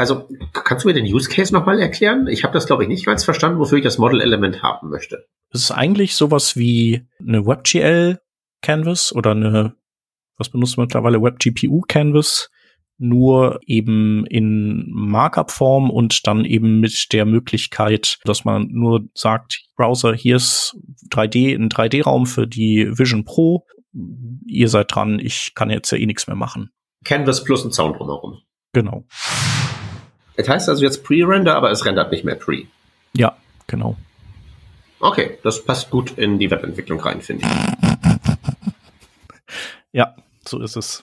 Also, kannst du mir den Use Case nochmal erklären? Ich habe das, glaube ich, nicht ganz verstanden, wofür ich das Model-Element haben möchte. Es ist eigentlich sowas wie eine WebGL-Canvas oder eine, was benutzt man mittlerweile, WebGPU-Canvas, nur eben in Markup-Form und dann eben mit der Möglichkeit, dass man nur sagt, Browser, hier ist 3D, ein 3D-Raum für die Vision Pro. Ihr seid dran, ich kann jetzt ja eh nichts mehr machen. Canvas plus ein Sound drumherum. Genau. Es heißt also jetzt Pre-Render, aber es rendert nicht mehr Pre. Ja, genau. Okay, das passt gut in die Webentwicklung rein, finde ich. Ja, so ist es.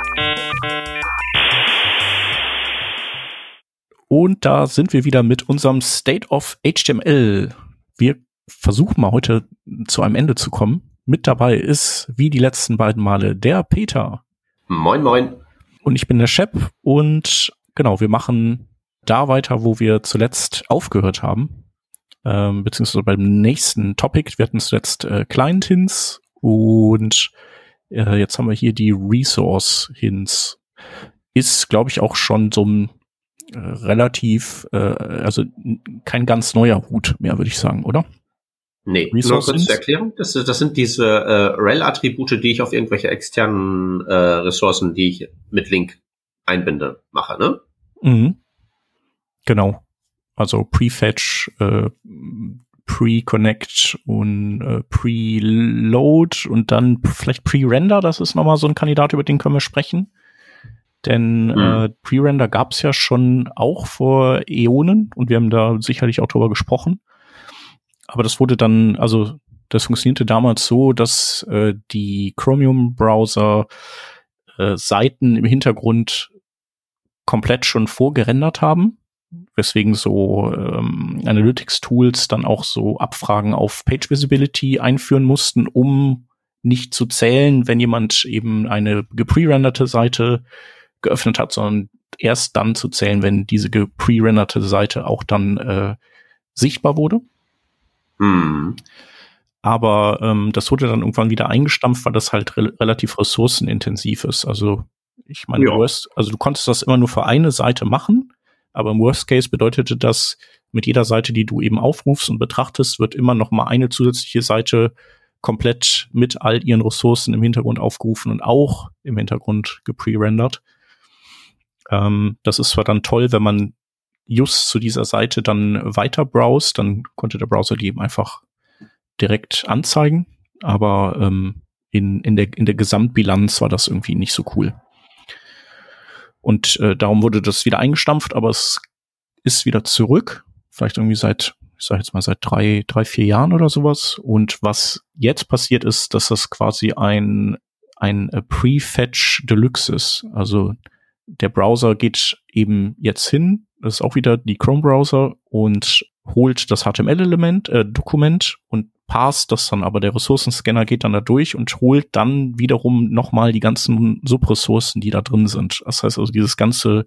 Und da sind wir wieder mit unserem State of HTML. Wir versuchen mal heute zu einem Ende zu kommen. Mit dabei ist, wie die letzten beiden Male, der Peter. Moin, moin. Und ich bin der Shep. Und genau, wir machen da weiter, wo wir zuletzt aufgehört haben. Ähm, beziehungsweise beim nächsten Topic. Wir hatten zuletzt äh, Client-Hints und äh, jetzt haben wir hier die Resource-Hints. Ist, glaube ich, auch schon so ein äh, relativ, äh, also kein ganz neuer Hut mehr, würde ich sagen, oder? Nee, nur kurz zur Erklärung. Das, das sind diese äh, rel-Attribute, die ich auf irgendwelche externen äh, Ressourcen, die ich mit Link einbinde, mache, ne? Mhm. Genau. Also Prefetch, äh, Pre-Connect und äh, Pre-Load und dann vielleicht Pre-Render, das ist nochmal so ein Kandidat, über den können wir sprechen. Denn mhm. äh, Pre-Render gab es ja schon auch vor Äonen und wir haben da sicherlich auch drüber gesprochen. Aber das wurde dann, also das funktionierte damals so, dass äh, die Chromium-Browser äh, Seiten im Hintergrund komplett schon vorgerendert haben, weswegen so ähm, Analytics-Tools dann auch so Abfragen auf Page Visibility einführen mussten, um nicht zu zählen, wenn jemand eben eine geprerenderte Seite geöffnet hat, sondern erst dann zu zählen, wenn diese pre-renderte Seite auch dann äh, sichtbar wurde. Mhm. Aber ähm, das wurde dann irgendwann wieder eingestampft, weil das halt re relativ ressourcenintensiv ist. Also ich meine, ja. worst, also du konntest das immer nur für eine Seite machen, aber im Worst Case bedeutete das, mit jeder Seite, die du eben aufrufst und betrachtest, wird immer noch mal eine zusätzliche Seite komplett mit all ihren Ressourcen im Hintergrund aufgerufen und auch im Hintergrund geprerendert. Ähm, das ist zwar dann toll, wenn man just zu dieser Seite dann weiter browst, dann konnte der Browser die eben einfach direkt anzeigen, aber ähm, in, in, der, in der Gesamtbilanz war das irgendwie nicht so cool. Und äh, darum wurde das wieder eingestampft, aber es ist wieder zurück. Vielleicht irgendwie seit, ich sag jetzt mal, seit drei, drei, vier Jahren oder sowas. Und was jetzt passiert ist, dass das quasi ein, ein äh, Prefetch Deluxe ist. Also der Browser geht eben jetzt hin, das ist auch wieder die Chrome-Browser und holt das HTML-Element, äh, Dokument und parst das dann, aber der Ressourcenscanner geht dann da durch und holt dann wiederum nochmal die ganzen Subressourcen, die da drin sind. Das heißt also, dieses ganze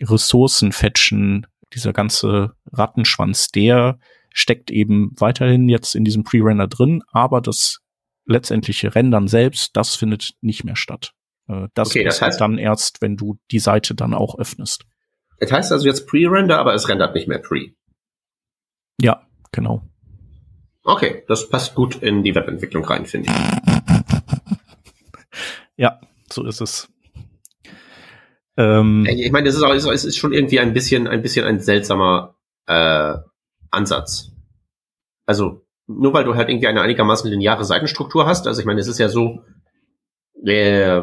Ressourcenfetchen, dieser ganze Rattenschwanz, der steckt eben weiterhin jetzt in diesem Pre-Render drin, aber das letztendliche Rendern selbst, das findet nicht mehr statt. Äh, das okay, das heißt dann erst, wenn du die Seite dann auch öffnest. Das heißt also jetzt Pre-Render, aber es rendert nicht mehr Pre. Ja, genau. Okay, das passt gut in die Webentwicklung rein, finde ich. Ja, so ist es. Ähm, ich meine, das ist, auch, es ist schon irgendwie ein bisschen, ein bisschen ein seltsamer äh, Ansatz. Also nur weil du halt irgendwie eine einigermaßen lineare Seitenstruktur hast. Also ich meine, es ist ja so, äh,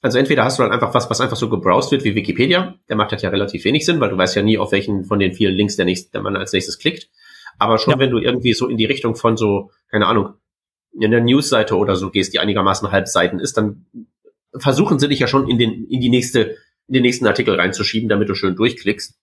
also entweder hast du halt einfach was, was einfach so gebrowst wird wie Wikipedia. Der macht halt ja relativ wenig Sinn, weil du weißt ja nie, auf welchen von den vielen Links der, nächste, der man als nächstes klickt. Aber schon, ja. wenn du irgendwie so in die Richtung von so, keine Ahnung, in der Newsseite oder so gehst, die einigermaßen halb Seiten ist, dann versuchen sie dich ja schon in den, in die nächste, in den nächsten Artikel reinzuschieben, damit du schön durchklickst.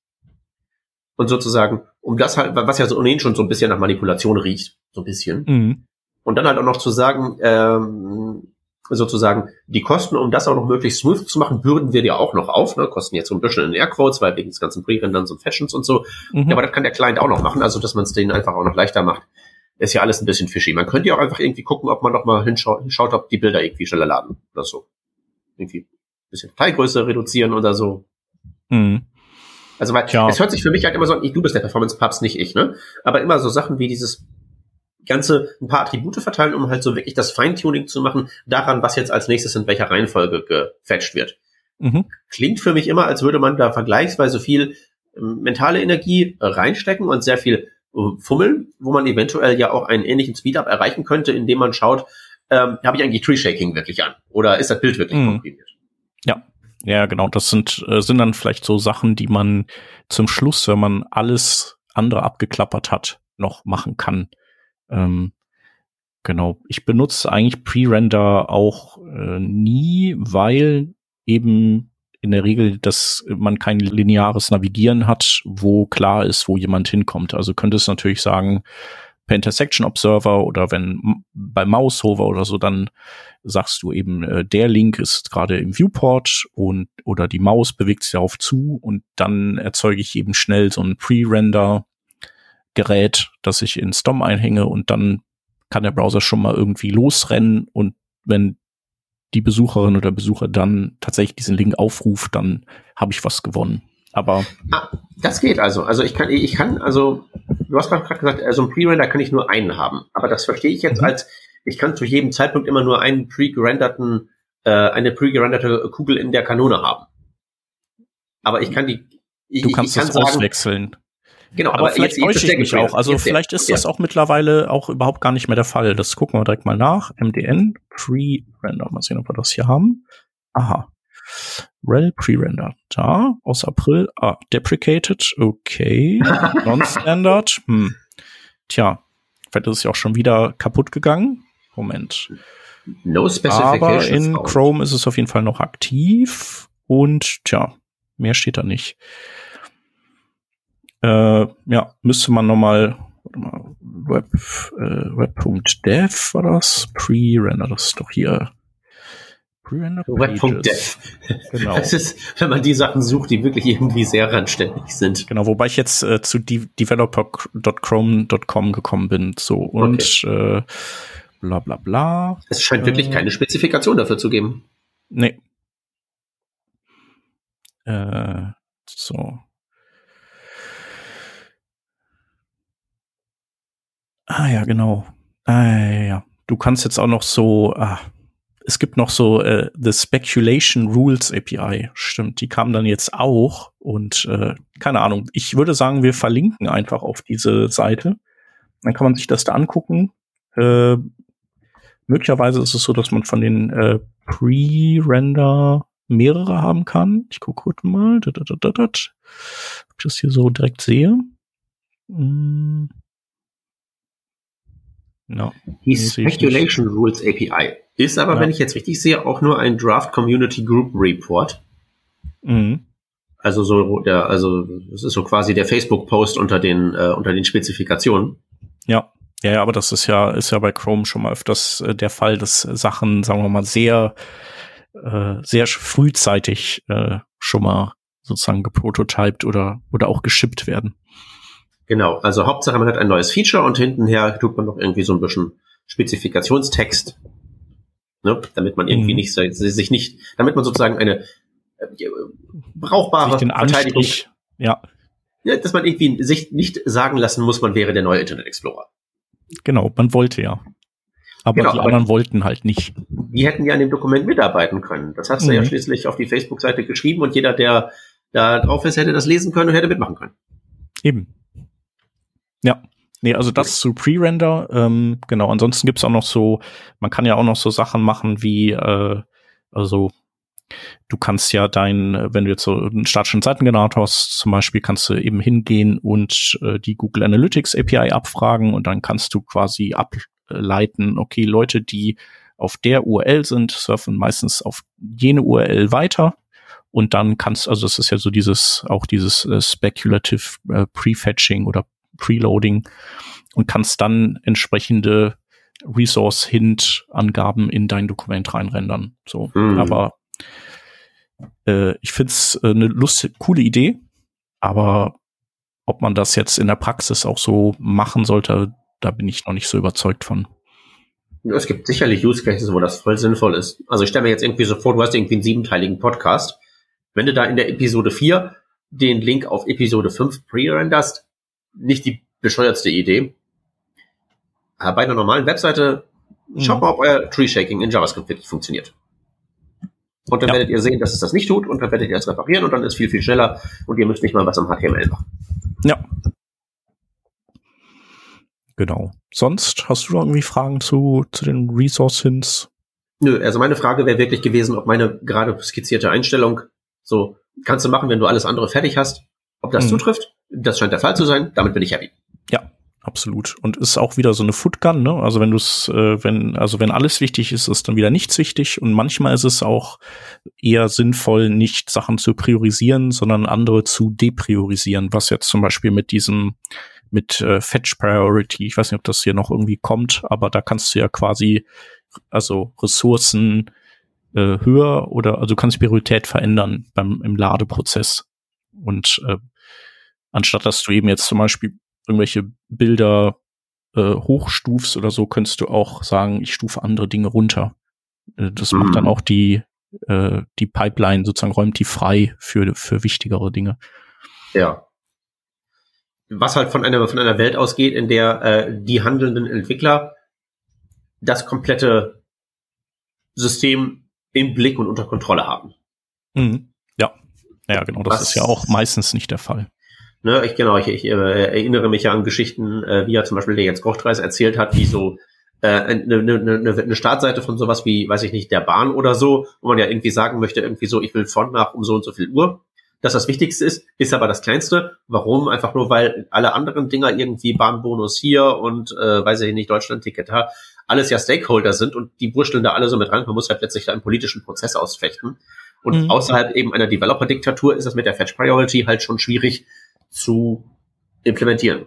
Und sozusagen, um das halt, was ja so ohnehin schon so ein bisschen nach Manipulation riecht, so ein bisschen. Mhm. Und dann halt auch noch zu sagen, ähm, sozusagen, die Kosten, um das auch noch möglichst smooth zu machen, bürden wir dir auch noch auf, ne? kosten jetzt so ein bisschen in Airquotes, weil wegen des ganzen Pre-Renderns und Fashions und so. Mhm. Ja, aber das kann der Client auch noch machen, also dass man es denen einfach auch noch leichter macht. Ist ja alles ein bisschen fishy. Man könnte ja auch einfach irgendwie gucken, ob man noch mal hinschaut, hinschaut ob die Bilder irgendwie schneller laden oder so. Irgendwie ein bisschen Teilgröße reduzieren oder so. Mhm. Also weil ja. es hört sich für mich halt immer so an, du bist der Performance-Papst, nicht ich, ne? Aber immer so Sachen wie dieses Ganze ein paar Attribute verteilen, um halt so wirklich das Feintuning zu machen, daran, was jetzt als nächstes in welcher Reihenfolge gefetcht wird. Mhm. Klingt für mich immer, als würde man da vergleichsweise viel ähm, mentale Energie reinstecken und sehr viel äh, fummeln, wo man eventuell ja auch einen ähnlichen Speedup erreichen könnte, indem man schaut, ähm, habe ich eigentlich Tree Shaking wirklich an? Oder ist das Bild wirklich mhm. komprimiert? Ja. Ja, genau. Das sind, äh, sind dann vielleicht so Sachen, die man zum Schluss, wenn man alles andere abgeklappert hat, noch machen kann. Ähm, genau. Ich benutze eigentlich Pre-Render auch äh, nie, weil eben in der Regel, dass man kein lineares Navigieren hat, wo klar ist, wo jemand hinkommt. Also könnte es natürlich sagen, per Intersection Observer oder wenn bei Mousehover oder so, dann sagst du eben, äh, der Link ist gerade im Viewport und oder die Maus bewegt sich darauf zu und dann erzeuge ich eben schnell so ein Pre-Render Gerät, das ich in Stom einhänge und dann kann der Browser schon mal irgendwie losrennen und wenn die Besucherin oder Besucher dann tatsächlich diesen Link aufruft, dann habe ich was gewonnen. Aber ah, das geht also. Also ich kann, ich kann, also du hast gerade gesagt, also ein Pre-Render kann ich nur einen haben. Aber das verstehe ich jetzt mhm. als, ich kann zu jedem Zeitpunkt immer nur einen pre-gerenderten, äh, eine pre-gerenderte Kugel in der Kanone haben. Aber ich kann die, ich, du kannst ich kann das sagen, auswechseln. Genau, aber, aber vielleicht jetzt, ich mich auch. Also vielleicht ist das auch mittlerweile auch überhaupt gar nicht mehr der Fall. Das gucken wir direkt mal nach. MDN Pre-Render. Mal sehen, ob wir das hier haben. Aha. Rel Pre-Render. Da, aus April. Ah, deprecated. Okay. Non-Standard. Hm. Tja, vielleicht ist es ja auch schon wieder kaputt gegangen. Moment. No Aber in Chrome ist es auf jeden Fall noch aktiv. Und tja, mehr steht da nicht. Äh, ja, müsste man nochmal, Web, äh, Web.dev war das? Pre-Render, das ist doch hier. Pre-Render Web.dev. Genau. Das ist, wenn man die Sachen sucht, die wirklich irgendwie sehr randständig sind. Genau, wobei ich jetzt äh, zu de developer.chrome.com gekommen bin. So, und okay. äh, bla bla bla. Es scheint wirklich äh, keine Spezifikation dafür zu geben. Nee. Äh, so. Ah ja, genau. Ah ja. Du kannst jetzt auch noch so, ah, es gibt noch so äh, The Speculation Rules API. Stimmt, die kam dann jetzt auch. Und äh, keine Ahnung, ich würde sagen, wir verlinken einfach auf diese Seite. Dann kann man sich das da angucken. Äh, möglicherweise ist es so, dass man von den äh, Pre-Render mehrere haben kann. Ich gucke kurz mal, ob ich das hier so direkt sehe. Hm. No. Die Speculation Rules API ist aber, ja. wenn ich jetzt richtig sehe, auch nur ein Draft Community Group Report. Mhm. Also so der, also es ist so quasi der Facebook-Post unter den äh, unter den Spezifikationen. Ja. Ja, ja, aber das ist ja ist ja bei Chrome schon mal öfters äh, der Fall, dass Sachen, sagen wir mal, sehr äh, sehr frühzeitig äh, schon mal sozusagen geprototyped oder oder auch geschippt werden. Genau, also Hauptsache man hat ein neues Feature und hintenher tut man noch irgendwie so ein bisschen Spezifikationstext, ne, damit man irgendwie mhm. nicht sich nicht, damit man sozusagen eine äh, brauchbare Verteidigung, ja. ja, dass man irgendwie sich nicht sagen lassen muss, man wäre der neue Internet Explorer. Genau, man wollte ja. Aber genau, die anderen wollten halt nicht. Die hätten ja an dem Dokument mitarbeiten können. Das hast du ja mhm. schließlich auf die Facebook-Seite geschrieben und jeder, der da drauf ist, hätte das lesen können und hätte mitmachen können. Eben. Ja, Nee, also das zu Pre-Render, ähm, genau. Ansonsten gibt's auch noch so, man kann ja auch noch so Sachen machen wie, äh, also du kannst ja dein, wenn du jetzt so einen statischen Seitengenerator hast, zum Beispiel, kannst du eben hingehen und äh, die Google Analytics API abfragen und dann kannst du quasi ableiten, okay, Leute, die auf der URL sind, surfen meistens auf jene URL weiter. Und dann kannst, also das ist ja so dieses, auch dieses äh, Speculative äh, Prefetching oder Preloading und kannst dann entsprechende Resource-Hint-Angaben in dein Dokument reinrendern. So, mhm. aber äh, ich find's äh, eine lustige, coole Idee, aber ob man das jetzt in der Praxis auch so machen sollte, da bin ich noch nicht so überzeugt von. Es gibt sicherlich Use Cases, wo das voll sinnvoll ist. Also ich stelle mir jetzt irgendwie so vor, du hast irgendwie einen siebenteiligen Podcast. Wenn du da in der Episode 4 den Link auf Episode 5 pre-renderst, nicht die bescheuertste Idee. Aber bei einer normalen Webseite, schaut mhm. mal, ob euer Tree Shaking in JavaScript wirklich funktioniert. Und dann ja. werdet ihr sehen, dass es das nicht tut und dann werdet ihr es reparieren und dann ist viel, viel schneller und ihr müsst nicht mal was am HTML machen. Ja. Genau. Sonst hast du noch irgendwie Fragen zu, zu den Resource Hints? Nö, also meine Frage wäre wirklich gewesen, ob meine gerade skizzierte Einstellung so kannst du machen, wenn du alles andere fertig hast, ob das mhm. zutrifft. Das scheint der Fall zu sein. Damit bin ich happy. Ja, absolut. Und ist auch wieder so eine Footgun, ne? Also wenn du es, äh, wenn, also wenn alles wichtig ist, ist dann wieder nichts wichtig. Und manchmal ist es auch eher sinnvoll, nicht Sachen zu priorisieren, sondern andere zu depriorisieren, was jetzt zum Beispiel mit diesem mit äh, Fetch Priority, ich weiß nicht, ob das hier noch irgendwie kommt, aber da kannst du ja quasi also Ressourcen äh, höher oder also kannst Priorität verändern beim im Ladeprozess. Und äh, anstatt dass du eben jetzt zum Beispiel irgendwelche Bilder äh, hochstufst oder so, könntest du auch sagen, ich stufe andere Dinge runter. Äh, das mhm. macht dann mhm. auch die, äh, die Pipeline sozusagen räumt die frei für, für wichtigere Dinge. Ja. Was halt von einer, von einer Welt ausgeht, in der äh, die handelnden Entwickler das komplette System im Blick und unter Kontrolle haben. Mhm. Ja. Ja, genau. Das Was, ist ja auch meistens nicht der Fall. Ne, ich genau, ich, ich äh, erinnere mich ja an Geschichten, äh, wie ja zum Beispiel der jetzt Kochtreis erzählt hat, wie so äh, eine, eine, eine, eine Startseite von sowas wie, weiß ich nicht, der Bahn oder so, wo man ja irgendwie sagen möchte, irgendwie so, ich will von nach um so und so viel Uhr. Das das Wichtigste ist, ist aber das Kleinste. Warum? Einfach nur, weil alle anderen Dinger irgendwie Bahnbonus hier und äh, weiß ich nicht, Deutschland-Ticket da, alles ja Stakeholder sind und die wursteln da alle so mit rein. Man muss halt letztlich da einen politischen Prozess ausfechten. Und mhm. außerhalb eben einer Developer-Diktatur ist das mit der Fetch Priority halt schon schwierig, zu implementieren.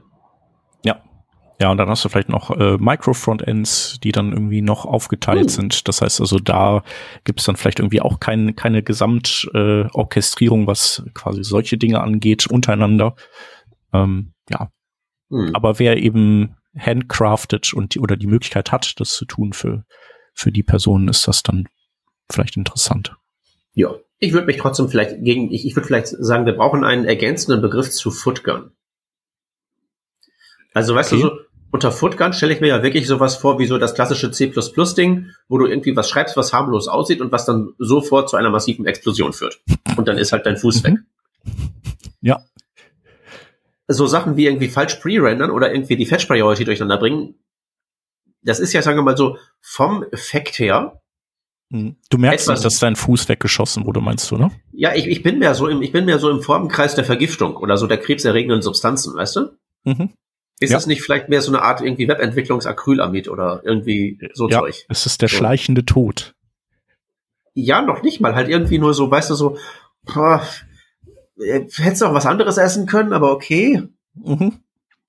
Ja. Ja, und dann hast du vielleicht noch äh, Micro-Frontends, die dann irgendwie noch aufgeteilt hm. sind. Das heißt also, da gibt es dann vielleicht irgendwie auch kein, keine Gesamtorchestrierung, äh, was quasi solche Dinge angeht, untereinander. Ähm, ja. Hm. Aber wer eben handcrafted und die, oder die Möglichkeit hat, das zu tun für, für die Personen, ist das dann vielleicht interessant. Ja, ich würde mich trotzdem vielleicht gegen, ich, ich würde vielleicht sagen, wir brauchen einen ergänzenden Begriff zu Footgun. Also weißt okay. du so, unter Footgun stelle ich mir ja wirklich sowas vor wie so das klassische C++-Ding, wo du irgendwie was schreibst, was harmlos aussieht und was dann sofort zu einer massiven Explosion führt. Und dann ist halt dein Fuß mhm. weg. Ja. So Sachen wie irgendwie falsch pre-rendern oder irgendwie die Fetch Priority durcheinander bringen, das ist ja, sagen wir mal so, vom Effekt her. Du merkst nicht, dass dein Fuß weggeschossen wurde, meinst du, ne? Ja, ich, ich bin mehr so im, ich bin mehr so im Formenkreis der Vergiftung oder so der krebserregenden Substanzen, weißt du? Mhm. Ist ja. es nicht vielleicht mehr so eine Art irgendwie Webentwicklungsacrylamid oder irgendwie so ja, Zeug? Es ist der so. schleichende Tod. Ja, noch nicht mal, halt irgendwie nur so, weißt du, so, boah, äh, hättest du auch was anderes essen können, aber okay. Mhm.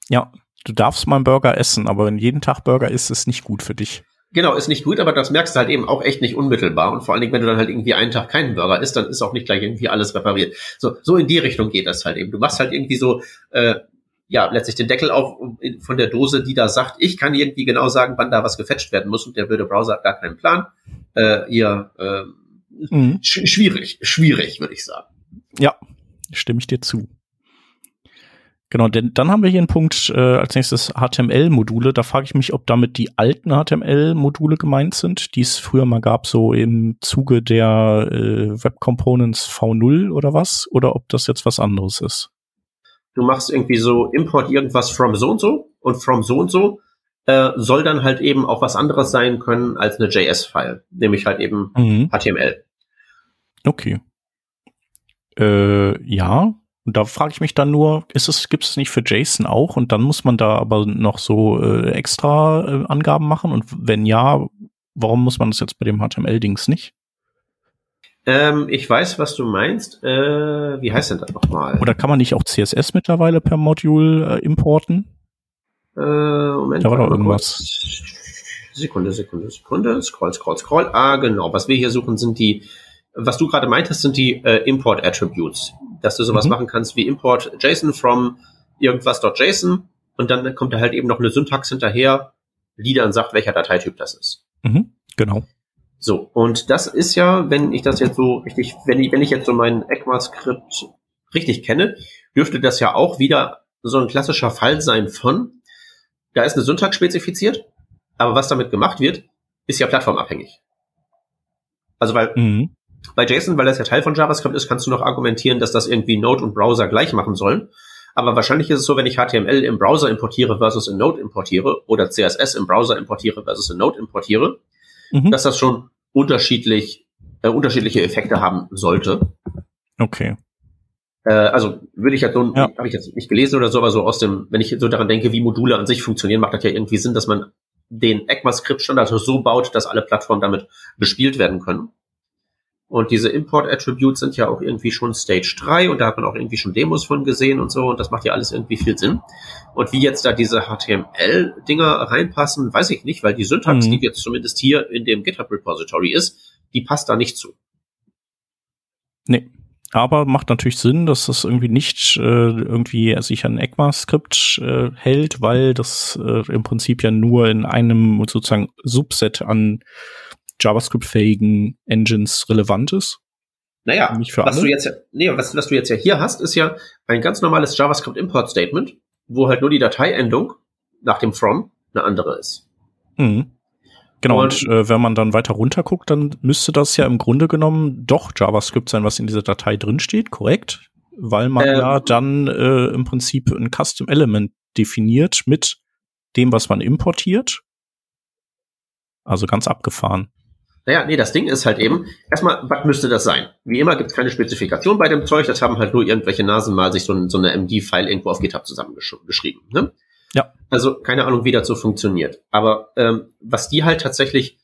Ja, du darfst mal einen Burger essen, aber wenn jeden Tag Burger isst, ist es nicht gut für dich. Genau, ist nicht gut, aber das merkst du halt eben auch echt nicht unmittelbar. Und vor allen Dingen, wenn du dann halt irgendwie einen Tag keinen Burger isst, dann ist auch nicht gleich irgendwie alles repariert. So, so in die Richtung geht das halt eben. Du machst halt irgendwie so, äh, ja, letztlich den Deckel auf von der Dose, die da sagt, ich kann irgendwie genau sagen, wann da was gefetcht werden muss und der blöde Browser hat gar keinen Plan. Äh, ihr, äh, mhm. sch schwierig, schwierig, würde ich sagen. Ja, stimme ich dir zu. Genau, denn dann haben wir hier einen Punkt äh, als nächstes HTML-Module. Da frage ich mich, ob damit die alten HTML-Module gemeint sind, die es früher mal gab, so im Zuge der äh, Web Components V0 oder was, oder ob das jetzt was anderes ist. Du machst irgendwie so Import irgendwas from so und so und from so und so äh, soll dann halt eben auch was anderes sein können als eine JS-File, nämlich halt eben mhm. HTML. Okay. Äh, ja, und da frage ich mich dann nur, ist es, gibt es nicht für JSON auch und dann muss man da aber noch so äh, extra äh, Angaben machen und wenn ja, warum muss man das jetzt bei dem HTML-Dings nicht? Ähm, ich weiß, was du meinst. Äh, wie heißt denn das nochmal? Oder kann man nicht auch CSS mittlerweile per Module äh, importen? Äh, Moment. Da war doch irgendwas. Sekunde, Sekunde, Sekunde. Scroll, scroll, scroll. Ah, genau. Was wir hier suchen, sind die, was du gerade meintest, sind die äh, Import Attributes. Dass du sowas mhm. machen kannst wie Import JSON from irgendwas.json und dann kommt da halt eben noch eine Syntax hinterher, die dann sagt, welcher Dateityp das ist. Mhm, genau. So, und das ist ja, wenn ich das jetzt so richtig, wenn ich, wenn ich jetzt so mein ECMAScript richtig kenne, dürfte das ja auch wieder so ein klassischer Fall sein von, da ist eine Syntax spezifiziert, aber was damit gemacht wird, ist ja plattformabhängig. Also weil mhm. Bei JSON, weil das ja Teil von JavaScript ist, kannst du noch argumentieren, dass das irgendwie Node und Browser gleich machen sollen. Aber wahrscheinlich ist es so, wenn ich HTML im Browser importiere versus in Node importiere oder CSS im Browser importiere versus in Node importiere, mhm. dass das schon unterschiedlich, äh, unterschiedliche Effekte haben sollte. Okay. Äh, also würde ich halt so, ja. habe ich jetzt nicht gelesen oder so, aber so aus dem, wenn ich so daran denke, wie Module an sich funktionieren, macht das ja irgendwie Sinn, dass man den ECMAScript-Standard so baut, dass alle Plattformen damit bespielt werden können. Und diese Import-Attributes sind ja auch irgendwie schon Stage 3 und da hat man auch irgendwie schon Demos von gesehen und so und das macht ja alles irgendwie viel Sinn. Und wie jetzt da diese HTML-Dinger reinpassen, weiß ich nicht, weil die Syntax, mhm. die jetzt zumindest hier in dem GitHub-Repository ist, die passt da nicht zu. Nee. Aber macht natürlich Sinn, dass das irgendwie nicht äh, irgendwie sich an ECMAScript äh, hält, weil das äh, im Prinzip ja nur in einem sozusagen Subset an JavaScript-fähigen Engines relevant ist. Naja, was alle. du jetzt, nee, was, was du jetzt ja hier hast, ist ja ein ganz normales JavaScript Import Statement, wo halt nur die Dateiendung nach dem from eine andere ist. Mhm. Genau, und, und äh, wenn man dann weiter runter guckt, dann müsste das ja im Grunde genommen doch JavaScript sein, was in dieser Datei drinsteht, korrekt? Weil man ähm, ja dann äh, im Prinzip ein Custom Element definiert mit dem, was man importiert. Also ganz abgefahren. Naja, nee, das Ding ist halt eben, erstmal, was müsste das sein? Wie immer gibt es keine Spezifikation bei dem Zeug, das haben halt nur irgendwelche Nasen mal sich so, so eine MD-File irgendwo auf GitHub zusammengeschrieben. Ne? Ja. Also keine Ahnung, wie das so funktioniert. Aber ähm, was die halt tatsächlich,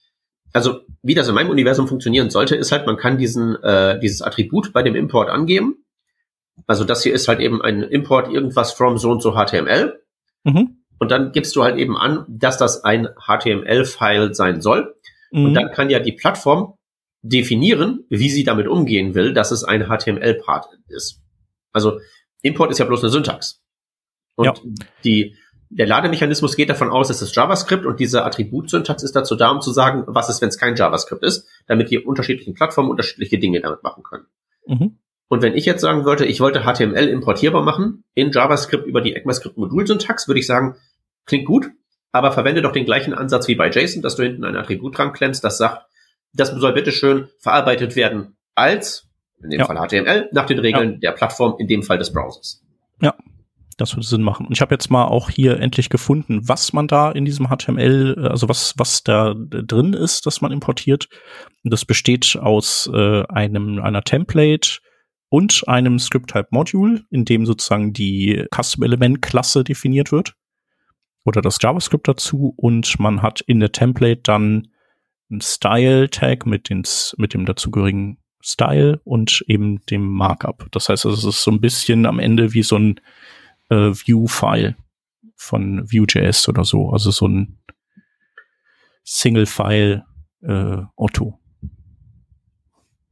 also wie das in meinem Universum funktionieren sollte, ist halt, man kann diesen, äh, dieses Attribut bei dem Import angeben. Also das hier ist halt eben ein Import irgendwas from so und so HTML. Mhm. Und dann gibst du halt eben an, dass das ein HTML-File sein soll. Mhm. Und dann kann ja die Plattform definieren, wie sie damit umgehen will, dass es ein HTML-Part ist. Also Import ist ja bloß eine Syntax. Und ja. die, der Lademechanismus geht davon aus, es ist JavaScript und diese Attributsyntax ist dazu da, um zu sagen, was ist, wenn es kein JavaScript ist, damit die unterschiedlichen Plattformen unterschiedliche Dinge damit machen können. Mhm. Und wenn ich jetzt sagen wollte, ich wollte HTML importierbar machen in JavaScript über die ECMAScript-Modulsyntax, würde ich sagen, klingt gut, aber verwende doch den gleichen Ansatz wie bei JSON, dass du hinten ein Attribut dran klemmst, das sagt, das soll bitteschön verarbeitet werden als, in dem ja. Fall HTML, nach den Regeln ja. der Plattform, in dem Fall des Browsers. Ja, das würde Sinn machen. Und ich habe jetzt mal auch hier endlich gefunden, was man da in diesem HTML, also was, was da drin ist, dass man importiert. Das besteht aus äh, einem, einer Template und einem Script-Type-Module, in dem sozusagen die Custom-Element-Klasse definiert wird oder das JavaScript dazu und man hat in der Template dann ein Style-Tag mit, mit dem dazugehörigen Style und eben dem Markup. Das heißt, es ist so ein bisschen am Ende wie so ein äh, View-File von Vue.js oder so. Also so ein Single-File äh, Otto.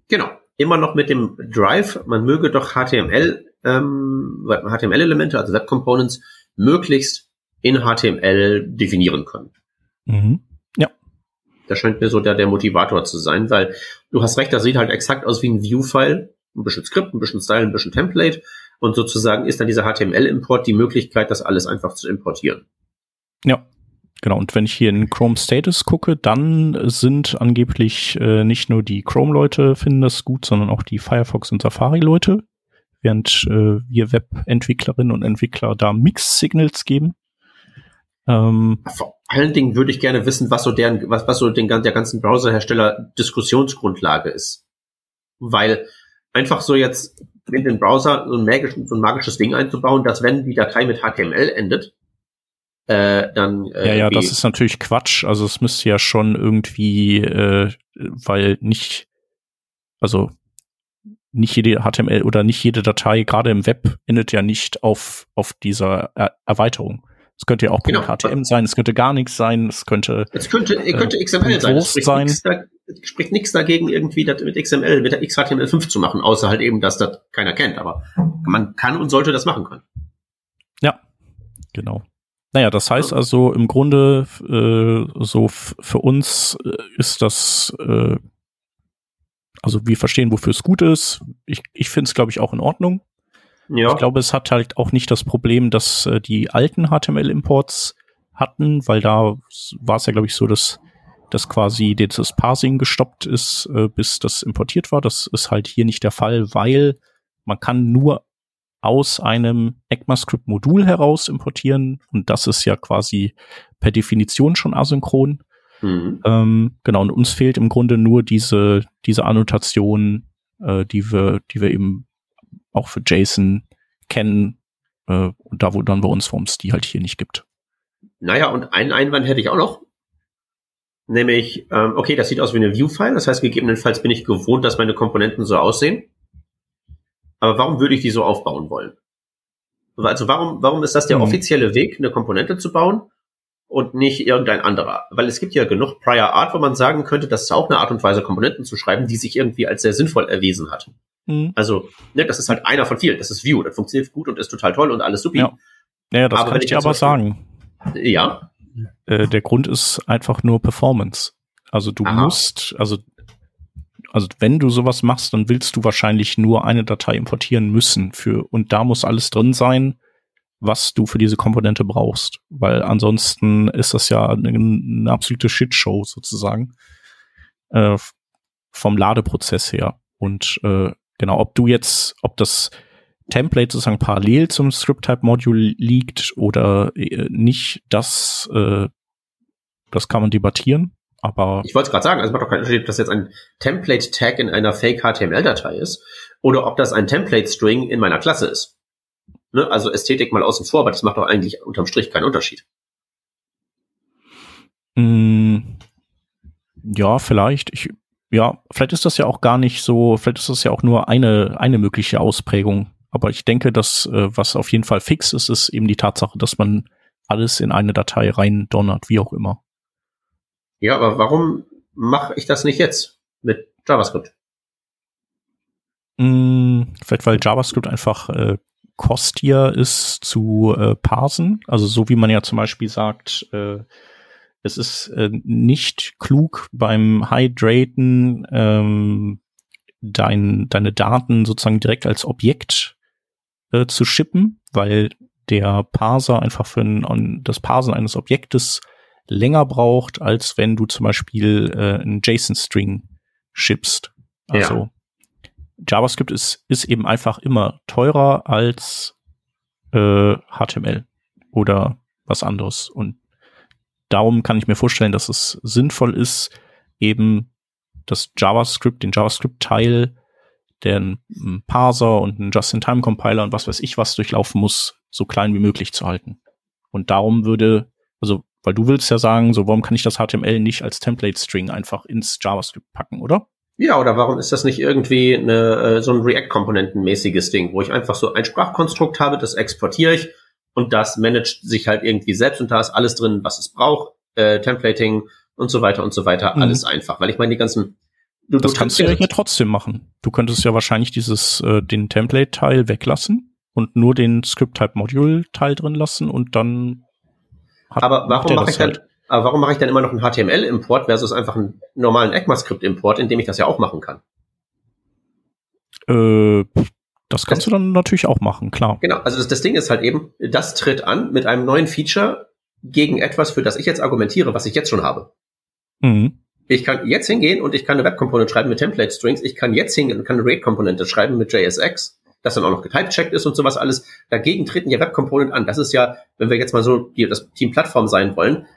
Genau. Immer noch mit dem Drive. Man möge doch HTML, ähm, HTML-Elemente, also Web Components, möglichst in HTML definieren können. Mhm. Ja. Das scheint mir so der, der Motivator zu sein, weil du hast recht, das sieht halt exakt aus wie ein View-File. Ein bisschen Skript, ein bisschen Style, ein bisschen Template. Und sozusagen ist dann dieser HTML-Import die Möglichkeit, das alles einfach zu importieren. Ja. Genau, und wenn ich hier in Chrome Status gucke, dann sind angeblich äh, nicht nur die Chrome-Leute finden das gut, sondern auch die Firefox- und Safari-Leute, während äh, wir Web-Entwicklerinnen und Entwickler da Mix-Signals geben. Ähm, Vor allen Dingen würde ich gerne wissen, was so deren, was, was so den, der ganzen Browserhersteller Diskussionsgrundlage ist. Weil einfach so jetzt in den Browser so ein, magisches, so ein magisches Ding einzubauen, dass wenn die Datei mit HTML endet, äh, dann. Äh, ja, ja, das ist natürlich Quatsch. Also es müsste ja schon irgendwie, äh, weil nicht, also nicht jede HTML oder nicht jede Datei, gerade im Web, endet ja nicht auf, auf dieser er Erweiterung. Es könnte ja auch genau. HTML sein, es könnte gar nichts sein, es könnte. Es könnte, äh, könnte XML sein. Es spricht, sein. Nichts da, spricht nichts dagegen, irgendwie das mit XML, mit der XHTML5 zu machen, außer halt eben, dass das keiner kennt. Aber man kann und sollte das machen können. Ja, genau. Naja, das heißt also im Grunde äh, so für uns äh, ist das, äh, also wir verstehen, wofür es gut ist. Ich, ich finde es, glaube ich, auch in Ordnung. Ja. Ich glaube, es hat halt auch nicht das Problem, dass äh, die alten HTML-Imports hatten, weil da war es ja, glaube ich, so, dass, dass quasi das Parsing gestoppt ist, äh, bis das importiert war. Das ist halt hier nicht der Fall, weil man kann nur aus einem ECMAScript-Modul heraus importieren und das ist ja quasi per Definition schon asynchron. Mhm. Ähm, genau, und uns fehlt im Grunde nur diese, diese Annotation, äh, die wir, die wir eben auch für JSON kennen äh, und da wundern wir uns, warum es die halt hier nicht gibt. Naja, und einen Einwand hätte ich auch noch. Nämlich, ähm, okay, das sieht aus wie eine View-File, das heißt, gegebenenfalls bin ich gewohnt, dass meine Komponenten so aussehen. Aber warum würde ich die so aufbauen wollen? Also warum, warum ist das der mhm. offizielle Weg, eine Komponente zu bauen und nicht irgendein anderer? Weil es gibt ja genug Prior Art, wo man sagen könnte, das ist auch eine Art und Weise, Komponenten zu schreiben, die sich irgendwie als sehr sinnvoll erwiesen hat. Mhm. Also, ne, das ist halt einer von vielen. Das ist Vue. Das funktioniert gut und ist total toll und alles super. Ja. Naja, das aber kann ich dir aber sagen. Ja. Äh, der Grund ist einfach nur Performance. Also du Aha. musst, also also wenn du sowas machst, dann willst du wahrscheinlich nur eine Datei importieren müssen für, und da muss alles drin sein, was du für diese Komponente brauchst. Weil ansonsten ist das ja eine, eine absolute Shitshow sozusagen. Äh, vom Ladeprozess her. Und äh, genau, ob du jetzt, ob das Template sozusagen parallel zum Script-Type-Module liegt oder äh, nicht, das, äh, das kann man debattieren. Aber ich wollte es gerade sagen, also es macht doch keinen Unterschied, ob das jetzt ein Template-Tag in einer Fake-HTML-Datei ist oder ob das ein Template-String in meiner Klasse ist. Ne? Also Ästhetik mal außen vor, aber das macht doch eigentlich unterm Strich keinen Unterschied. Mm, ja, vielleicht. Ich, ja, vielleicht ist das ja auch gar nicht so, vielleicht ist das ja auch nur eine, eine mögliche Ausprägung. Aber ich denke, dass äh, was auf jeden Fall fix ist, ist eben die Tatsache, dass man alles in eine Datei rein donnert, wie auch immer. Ja, aber warum mache ich das nicht jetzt mit JavaScript? Mm, vielleicht weil JavaScript einfach äh, kostier ist zu äh, parsen. Also so wie man ja zum Beispiel sagt, äh, es ist äh, nicht klug beim Hydraten ähm, dein, deine Daten sozusagen direkt als Objekt äh, zu shippen, weil der Parser einfach für ein, das Parsen eines Objektes länger braucht, als wenn du zum Beispiel äh, einen JSON-String schippst. Also ja. JavaScript ist, ist eben einfach immer teurer als äh, HTML oder was anderes. Und darum kann ich mir vorstellen, dass es sinnvoll ist, eben das JavaScript, den JavaScript-Teil, der einen Parser und einen Just-in-Time-Compiler und was weiß ich was durchlaufen muss, so klein wie möglich zu halten. Und darum würde, also weil du willst ja sagen, so warum kann ich das HTML nicht als Template-String einfach ins JavaScript packen, oder? Ja, oder warum ist das nicht irgendwie eine, äh, so ein React-Komponentenmäßiges Ding, wo ich einfach so ein Sprachkonstrukt habe, das exportiere ich und das managt sich halt irgendwie selbst und da ist alles drin, was es braucht, äh, Templating und so weiter und so weiter, mhm. alles einfach. Weil ich meine, die ganzen Du, das du kannst du ja hier trotzdem machen. Du könntest ja wahrscheinlich dieses, äh, den Template-Teil weglassen und nur den Script-Type-Module-Teil drin lassen und dann hat, aber warum mache ich dann, halt. aber warum mache ich dann immer noch einen HTML-Import versus einfach einen normalen ECMAScript-Import, in dem ich das ja auch machen kann? Äh, das kannst das, du dann natürlich auch machen, klar. Genau, also das, das Ding ist halt eben, das tritt an mit einem neuen Feature gegen etwas, für das ich jetzt argumentiere, was ich jetzt schon habe. Mhm. Ich kann jetzt hingehen und ich kann eine Web-Komponente schreiben mit Template-Strings. Ich kann jetzt hingehen und kann eine Rate-Komponente schreiben mit JSX das dann auch noch getypecheckt ist und sowas alles. Dagegen treten ja Web Component an. Das ist ja, wenn wir jetzt mal so die, das Team Plattform sein wollen,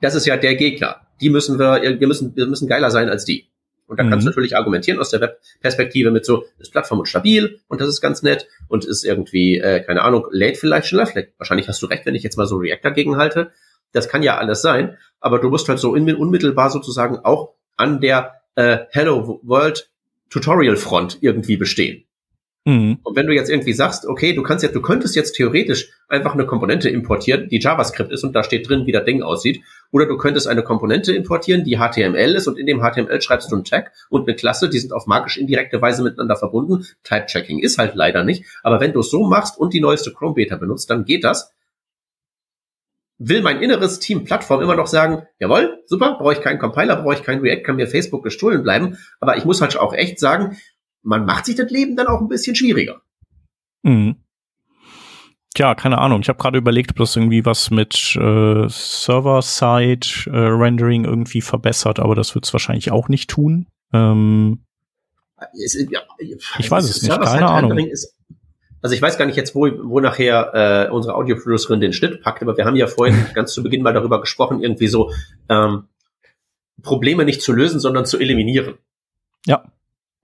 das ist ja der Gegner. Die müssen wir, wir müssen, wir müssen geiler sein als die. Und da mhm. kannst du mhm. natürlich argumentieren aus der Web-Perspektive mit so, ist Plattform und stabil und das ist ganz nett und ist irgendwie, äh, keine Ahnung, lädt vielleicht schneller. Vielleicht, wahrscheinlich hast du recht, wenn ich jetzt mal so React dagegen halte. Das kann ja alles sein, aber du musst halt so unmittelbar sozusagen auch an der äh, Hello World Tutorial Front irgendwie bestehen. Mhm. Und wenn du jetzt irgendwie sagst, okay, du kannst jetzt, du könntest jetzt theoretisch einfach eine Komponente importieren, die JavaScript ist und da steht drin, wie das Ding aussieht, oder du könntest eine Komponente importieren, die HTML ist und in dem HTML schreibst du einen Tag und eine Klasse, die sind auf magisch indirekte Weise miteinander verbunden. Type-Checking ist halt leider nicht, aber wenn du es so machst und die neueste Chrome Beta benutzt, dann geht das. Will mein inneres Team Plattform immer noch sagen, jawohl, super, brauche ich keinen Compiler, brauche ich keinen React, kann mir Facebook gestohlen bleiben, aber ich muss halt auch echt sagen, man macht sich das Leben dann auch ein bisschen schwieriger. Mhm. Tja, keine Ahnung. Ich habe gerade überlegt, ob das irgendwie was mit äh, Server-Side-Rendering äh, irgendwie verbessert, aber das wird es wahrscheinlich auch nicht tun. Ähm, es, ja, ich weiß es nicht, keine Ahnung. Ist, also ich weiß gar nicht jetzt, wo, wo nachher äh, unsere Audioproducerin den Schnitt packt, aber wir haben ja vorhin ganz zu Beginn mal darüber gesprochen, irgendwie so ähm, Probleme nicht zu lösen, sondern zu eliminieren. Ja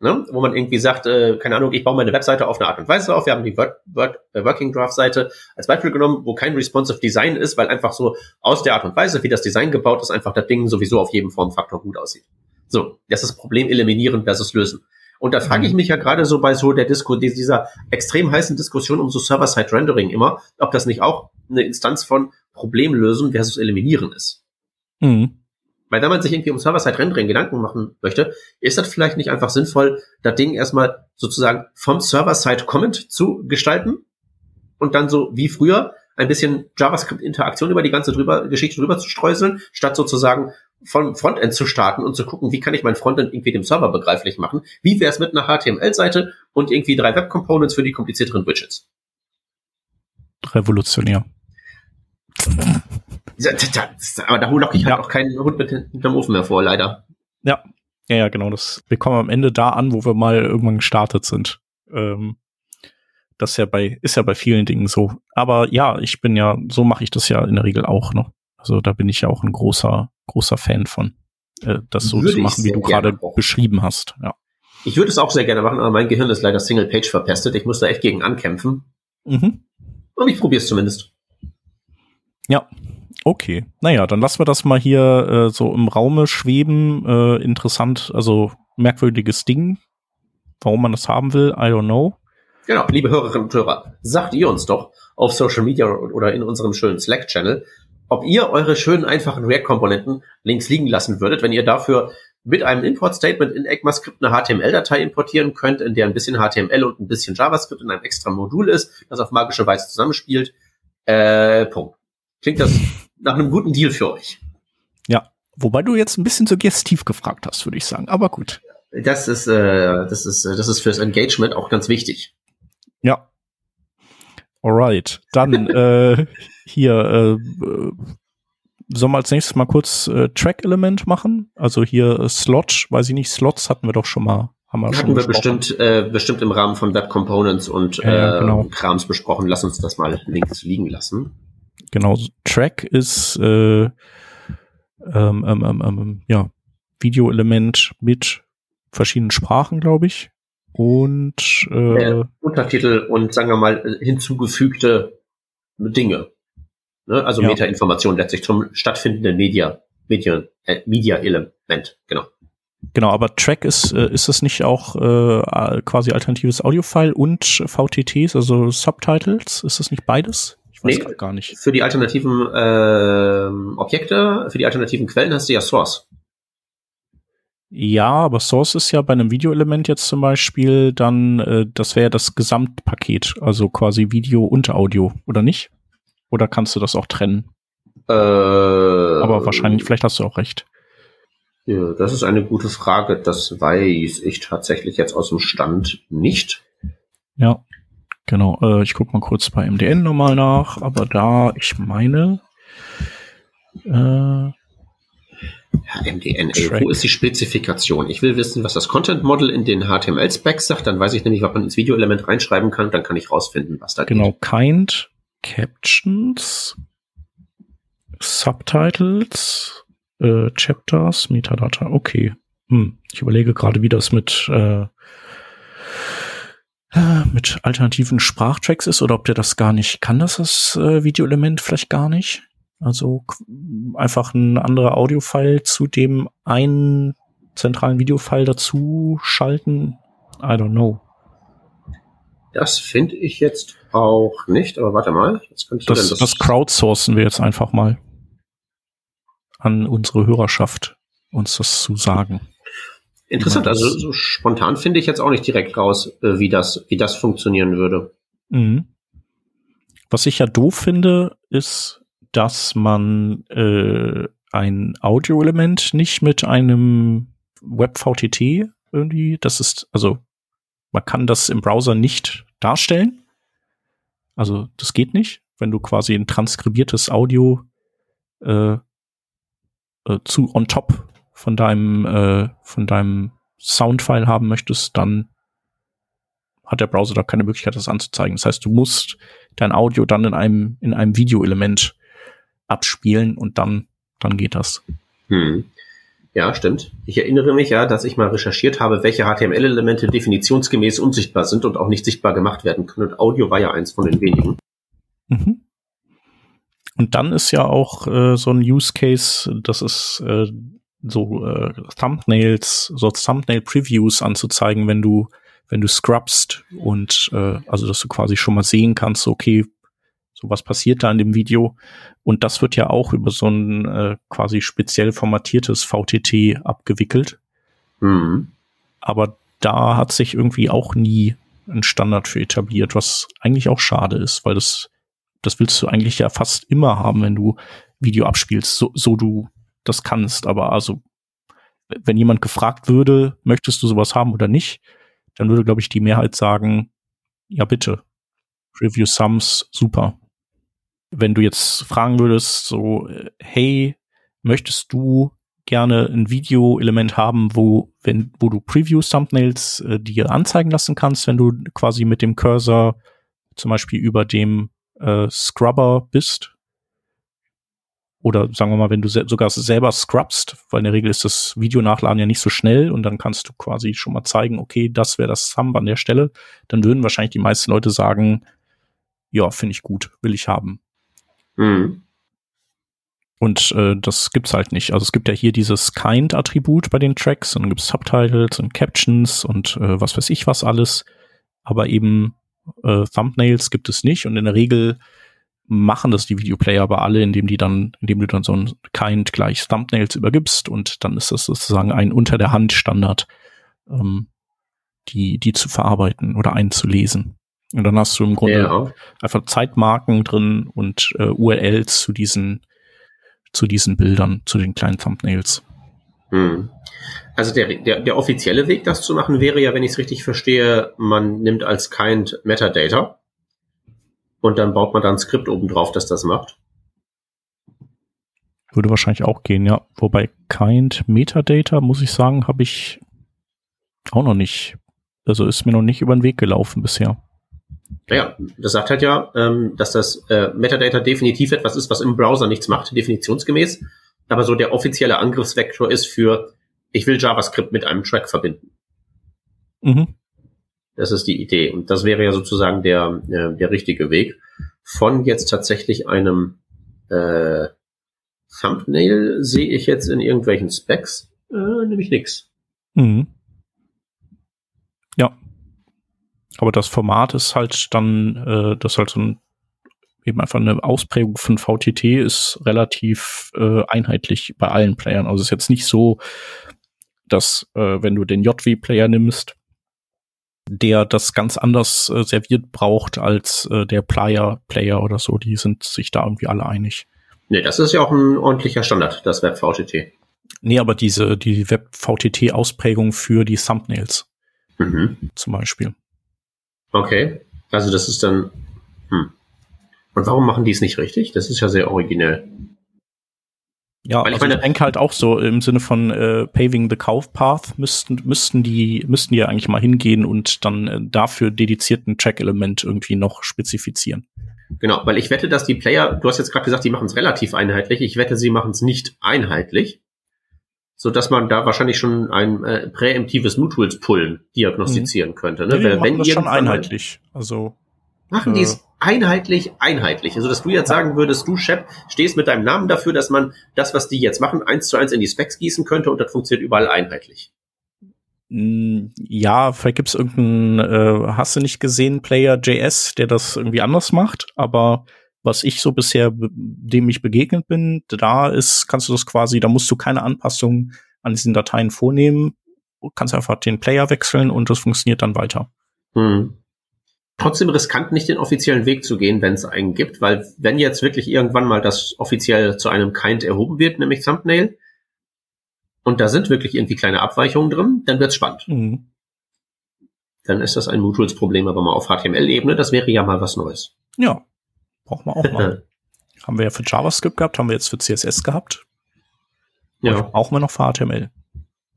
ne? wo man irgendwie sagt, äh, keine Ahnung, ich baue meine Webseite auf eine Art und Weise auf. Wir haben die Word, Word, äh, Working Draft Seite als Beispiel genommen, wo kein responsive Design ist, weil einfach so aus der Art und Weise, wie das Design gebaut ist, einfach das Ding sowieso auf jedem Formfaktor gut aussieht. So, das ist Problem eliminieren versus lösen. Und da frage ich mhm. mich ja gerade so bei so der Disco, dieser extrem heißen Diskussion um so Server-Side-Rendering immer, ob das nicht auch eine Instanz von Problemlösen versus Eliminieren ist. Mhm. Weil wenn man sich irgendwie um Server-Side-Rendering Gedanken machen möchte, ist das vielleicht nicht einfach sinnvoll, das Ding erstmal sozusagen vom Server-Side-Comment zu gestalten und dann so wie früher ein bisschen JavaScript-Interaktion über die ganze drüber, Geschichte drüber zu streuseln, statt sozusagen von Frontend zu starten und zu gucken, wie kann ich mein Frontend irgendwie dem Server begreiflich machen? Wie wäre es mit einer HTML-Seite und irgendwie drei Web-Components für die komplizierteren Widgets? Revolutionär. Aber da locke ich halt ja. auch keinen Hund mit hinterm Ofen mehr vor, leider. Ja, ja, ja, genau. Das, wir kommen am Ende da an, wo wir mal irgendwann gestartet sind. Ähm, das ist ja bei, ist ja bei vielen Dingen so. Aber ja, ich bin ja, so mache ich das ja in der Regel auch, ne? Also da bin ich ja auch ein großer, großer Fan von, äh, das so würde zu machen, wie du gerade beschrieben hast. Ja. Ich würde es auch sehr gerne machen, aber mein Gehirn ist leider Single-Page verpestet. Ich muss da echt gegen ankämpfen. Mhm. Und ich probiere es zumindest. Ja, Okay, naja, dann lassen wir das mal hier äh, so im Raume schweben. Äh, interessant, also merkwürdiges Ding. Warum man das haben will, I don't know. Genau, liebe Hörerinnen und Hörer, sagt ihr uns doch auf Social Media oder in unserem schönen Slack-Channel, ob ihr eure schönen, einfachen React-Komponenten links liegen lassen würdet, wenn ihr dafür mit einem Import-Statement in ECMAScript eine HTML-Datei importieren könnt, in der ein bisschen HTML und ein bisschen JavaScript in einem extra Modul ist, das auf magische Weise zusammenspielt. Äh, Punkt. Klingt das nach einem guten Deal für euch. Ja, wobei du jetzt ein bisschen suggestiv gefragt hast, würde ich sagen. Aber gut. Das ist, äh, das ist, äh, das ist fürs Engagement auch ganz wichtig. Ja. Alright. Dann äh, hier äh, sollen wir als nächstes mal kurz äh, Track-Element machen? Also hier äh, Slot, weiß ich nicht, Slots hatten wir doch schon mal. Haben wir hatten schon wir bestimmt, äh, bestimmt im Rahmen von Web Components und äh, genau. Krams besprochen. Lass uns das mal links liegen lassen. Genau, Track ist äh, ähm, ähm, ähm, ähm, ja, Videoelement mit verschiedenen Sprachen, glaube ich. Und äh, Untertitel und sagen wir mal hinzugefügte Dinge. Ne? Also ja. Meta-Information letztlich zum stattfindenden Media, Media, äh, Media-Element, genau. Genau, aber Track ist, äh, ist es nicht auch äh, quasi alternatives Audiofile und VTTs, also Subtitles? Ist das nicht beides? Ich weiß nee, gar nicht. Für die alternativen äh, Objekte, für die alternativen Quellen hast du ja Source. Ja, aber Source ist ja bei einem Videoelement jetzt zum Beispiel dann, äh, das wäre das Gesamtpaket, also quasi Video und Audio, oder nicht? Oder kannst du das auch trennen? Äh, aber wahrscheinlich, vielleicht hast du auch recht. Ja, das ist eine gute Frage. Das weiß ich tatsächlich jetzt aus dem Stand nicht. Ja. Genau, äh, ich guck mal kurz bei MDN nochmal nach, aber da, ich meine, äh, ja, MDNA, wo ist die Spezifikation? Ich will wissen, was das Content Model in den HTML-Specs sagt, dann weiß ich nämlich, was man ins Videoelement reinschreiben kann, dann kann ich rausfinden, was da genau, geht. Genau, Kind, Captions, Subtitles, äh, Chapters, Metadata, okay. Hm, ich überlege gerade, wie das mit äh, mit alternativen Sprachtracks ist oder ob der das gar nicht kann, das das äh, Videoelement vielleicht gar nicht. Also einfach ein anderer Audiofile zu dem einen zentralen Videofile dazu schalten. I don't know. Das finde ich jetzt auch nicht, aber warte mal. das, das, das crowdsourcen wir jetzt einfach mal an unsere Hörerschaft, uns das zu sagen. Interessant, also so spontan finde ich jetzt auch nicht direkt raus, äh, wie das, wie das funktionieren würde. Mhm. Was ich ja doof finde, ist, dass man äh, ein Audio-Element nicht mit einem Web-VTT irgendwie, das ist, also man kann das im Browser nicht darstellen. Also das geht nicht, wenn du quasi ein transkribiertes Audio äh, äh, zu on top von deinem äh, von deinem Soundfile haben möchtest, dann hat der Browser da keine Möglichkeit, das anzuzeigen. Das heißt, du musst dein Audio dann in einem in einem Videoelement abspielen und dann dann geht das. Hm. Ja, stimmt. Ich erinnere mich ja, dass ich mal recherchiert habe, welche HTML-Elemente definitionsgemäß unsichtbar sind und auch nicht sichtbar gemacht werden können. Und Audio war ja eins von den wenigen. Mhm. Und dann ist ja auch äh, so ein Use Case, das ist äh, so äh, Thumbnails, so Thumbnail-Previews anzuzeigen, wenn du, wenn du scrubst und äh, also dass du quasi schon mal sehen kannst, okay, so was passiert da in dem Video. Und das wird ja auch über so ein äh, quasi speziell formatiertes VTT abgewickelt. Mhm. Aber da hat sich irgendwie auch nie ein Standard für etabliert, was eigentlich auch schade ist, weil das das willst du eigentlich ja fast immer haben, wenn du Video abspielst, so, so du das kannst. Aber also, wenn jemand gefragt würde, möchtest du sowas haben oder nicht, dann würde, glaube ich, die Mehrheit sagen, ja bitte. Review Sums, super. Wenn du jetzt fragen würdest, so, hey, möchtest du gerne ein Video-Element haben, wo, wenn, wo du Preview-Thumbnails äh, dir anzeigen lassen kannst, wenn du quasi mit dem Cursor zum Beispiel über dem äh, Scrubber bist, oder sagen wir mal, wenn du sogar selber scrubbst, weil in der Regel ist das Videonachladen ja nicht so schnell und dann kannst du quasi schon mal zeigen, okay, das wäre das Thumb an der Stelle, dann würden wahrscheinlich die meisten Leute sagen, ja, finde ich gut, will ich haben. Mhm. Und äh, das gibt's halt nicht. Also es gibt ja hier dieses Kind-Attribut bei den Tracks und dann gibt's Subtitles und Captions und äh, was weiß ich was alles. Aber eben äh, Thumbnails gibt es nicht und in der Regel machen das die Videoplayer aber alle, indem die dann, indem du dann so ein Kind gleich Thumbnails übergibst und dann ist das sozusagen ein unter der Hand Standard, ähm, die, die zu verarbeiten oder einzulesen. Und dann hast du im Grunde ja. einfach Zeitmarken drin und äh, URLs zu diesen, zu diesen Bildern, zu den kleinen Thumbnails. Hm. Also der, der, der offizielle Weg, das zu machen, wäre ja, wenn ich es richtig verstehe, man nimmt als Kind Metadata und dann baut man da ein Skript oben drauf, das das macht. Würde wahrscheinlich auch gehen, ja. Wobei Kind Metadata, muss ich sagen, habe ich auch noch nicht. Also ist mir noch nicht über den Weg gelaufen bisher. Naja, das sagt halt ja, ähm, dass das äh, Metadata definitiv etwas ist, was im Browser nichts macht, definitionsgemäß. Aber so der offizielle Angriffsvektor ist für ich will JavaScript mit einem Track verbinden. Mhm. Das ist die Idee. Und das wäre ja sozusagen der, äh, der richtige Weg. Von jetzt tatsächlich einem äh, Thumbnail sehe ich jetzt in irgendwelchen Specs äh, nämlich nichts. Mhm. Ja. Aber das Format ist halt dann, äh, das halt so ein eben einfach eine Ausprägung von VTT ist relativ äh, einheitlich bei allen Playern. Also es ist jetzt nicht so, dass äh, wenn du den JW-Player nimmst, der das ganz anders äh, serviert braucht als äh, der Player-Player oder so, die sind sich da irgendwie alle einig. Nee, das ist ja auch ein ordentlicher Standard, das Web-VTT. Nee, aber diese, die Web-VTT-Ausprägung für die Thumbnails. Mhm. Zum Beispiel. Okay. Also das ist dann, hm. Und warum machen die es nicht richtig? Das ist ja sehr originell. Ja, Weil ich, also meine, ich denke halt auch so im Sinne von äh, Paving the Cow Path müssten, müssten die, müssten die ja eigentlich mal hingehen und dann äh, dafür dedizierten Track-Element irgendwie noch spezifizieren. Genau, weil ich wette, dass die Player, du hast jetzt gerade gesagt, die machen es relativ einheitlich. Ich wette, sie machen es nicht einheitlich, so dass man da wahrscheinlich schon ein äh, präemptives Mood-Tools Pullen diagnostizieren mhm. könnte. Ne? Nee, Wenn, machen das schon einheitlich. Also machen äh, die es einheitlich, einheitlich. Also, dass du jetzt sagen würdest, du, Shep, stehst mit deinem Namen dafür, dass man das, was die jetzt machen, eins zu eins in die Specs gießen könnte und das funktioniert überall einheitlich. Mm, ja, vielleicht gibt es irgendeinen, äh, hast du nicht gesehen, Player JS, der das irgendwie anders macht, aber was ich so bisher, dem ich begegnet bin, da ist, kannst du das quasi, da musst du keine Anpassungen an diesen Dateien vornehmen, kannst einfach den Player wechseln und das funktioniert dann weiter. Hm trotzdem riskant, nicht den offiziellen Weg zu gehen, wenn es einen gibt, weil wenn jetzt wirklich irgendwann mal das offiziell zu einem Kind erhoben wird, nämlich Thumbnail, und da sind wirklich irgendwie kleine Abweichungen drin, dann wird's spannend. Mhm. Dann ist das ein Moodtools-Problem, aber mal auf HTML-Ebene, das wäre ja mal was Neues. Ja, braucht man auch mal. haben wir ja für JavaScript gehabt, haben wir jetzt für CSS gehabt. Ja. Brauchen wir noch für HTML.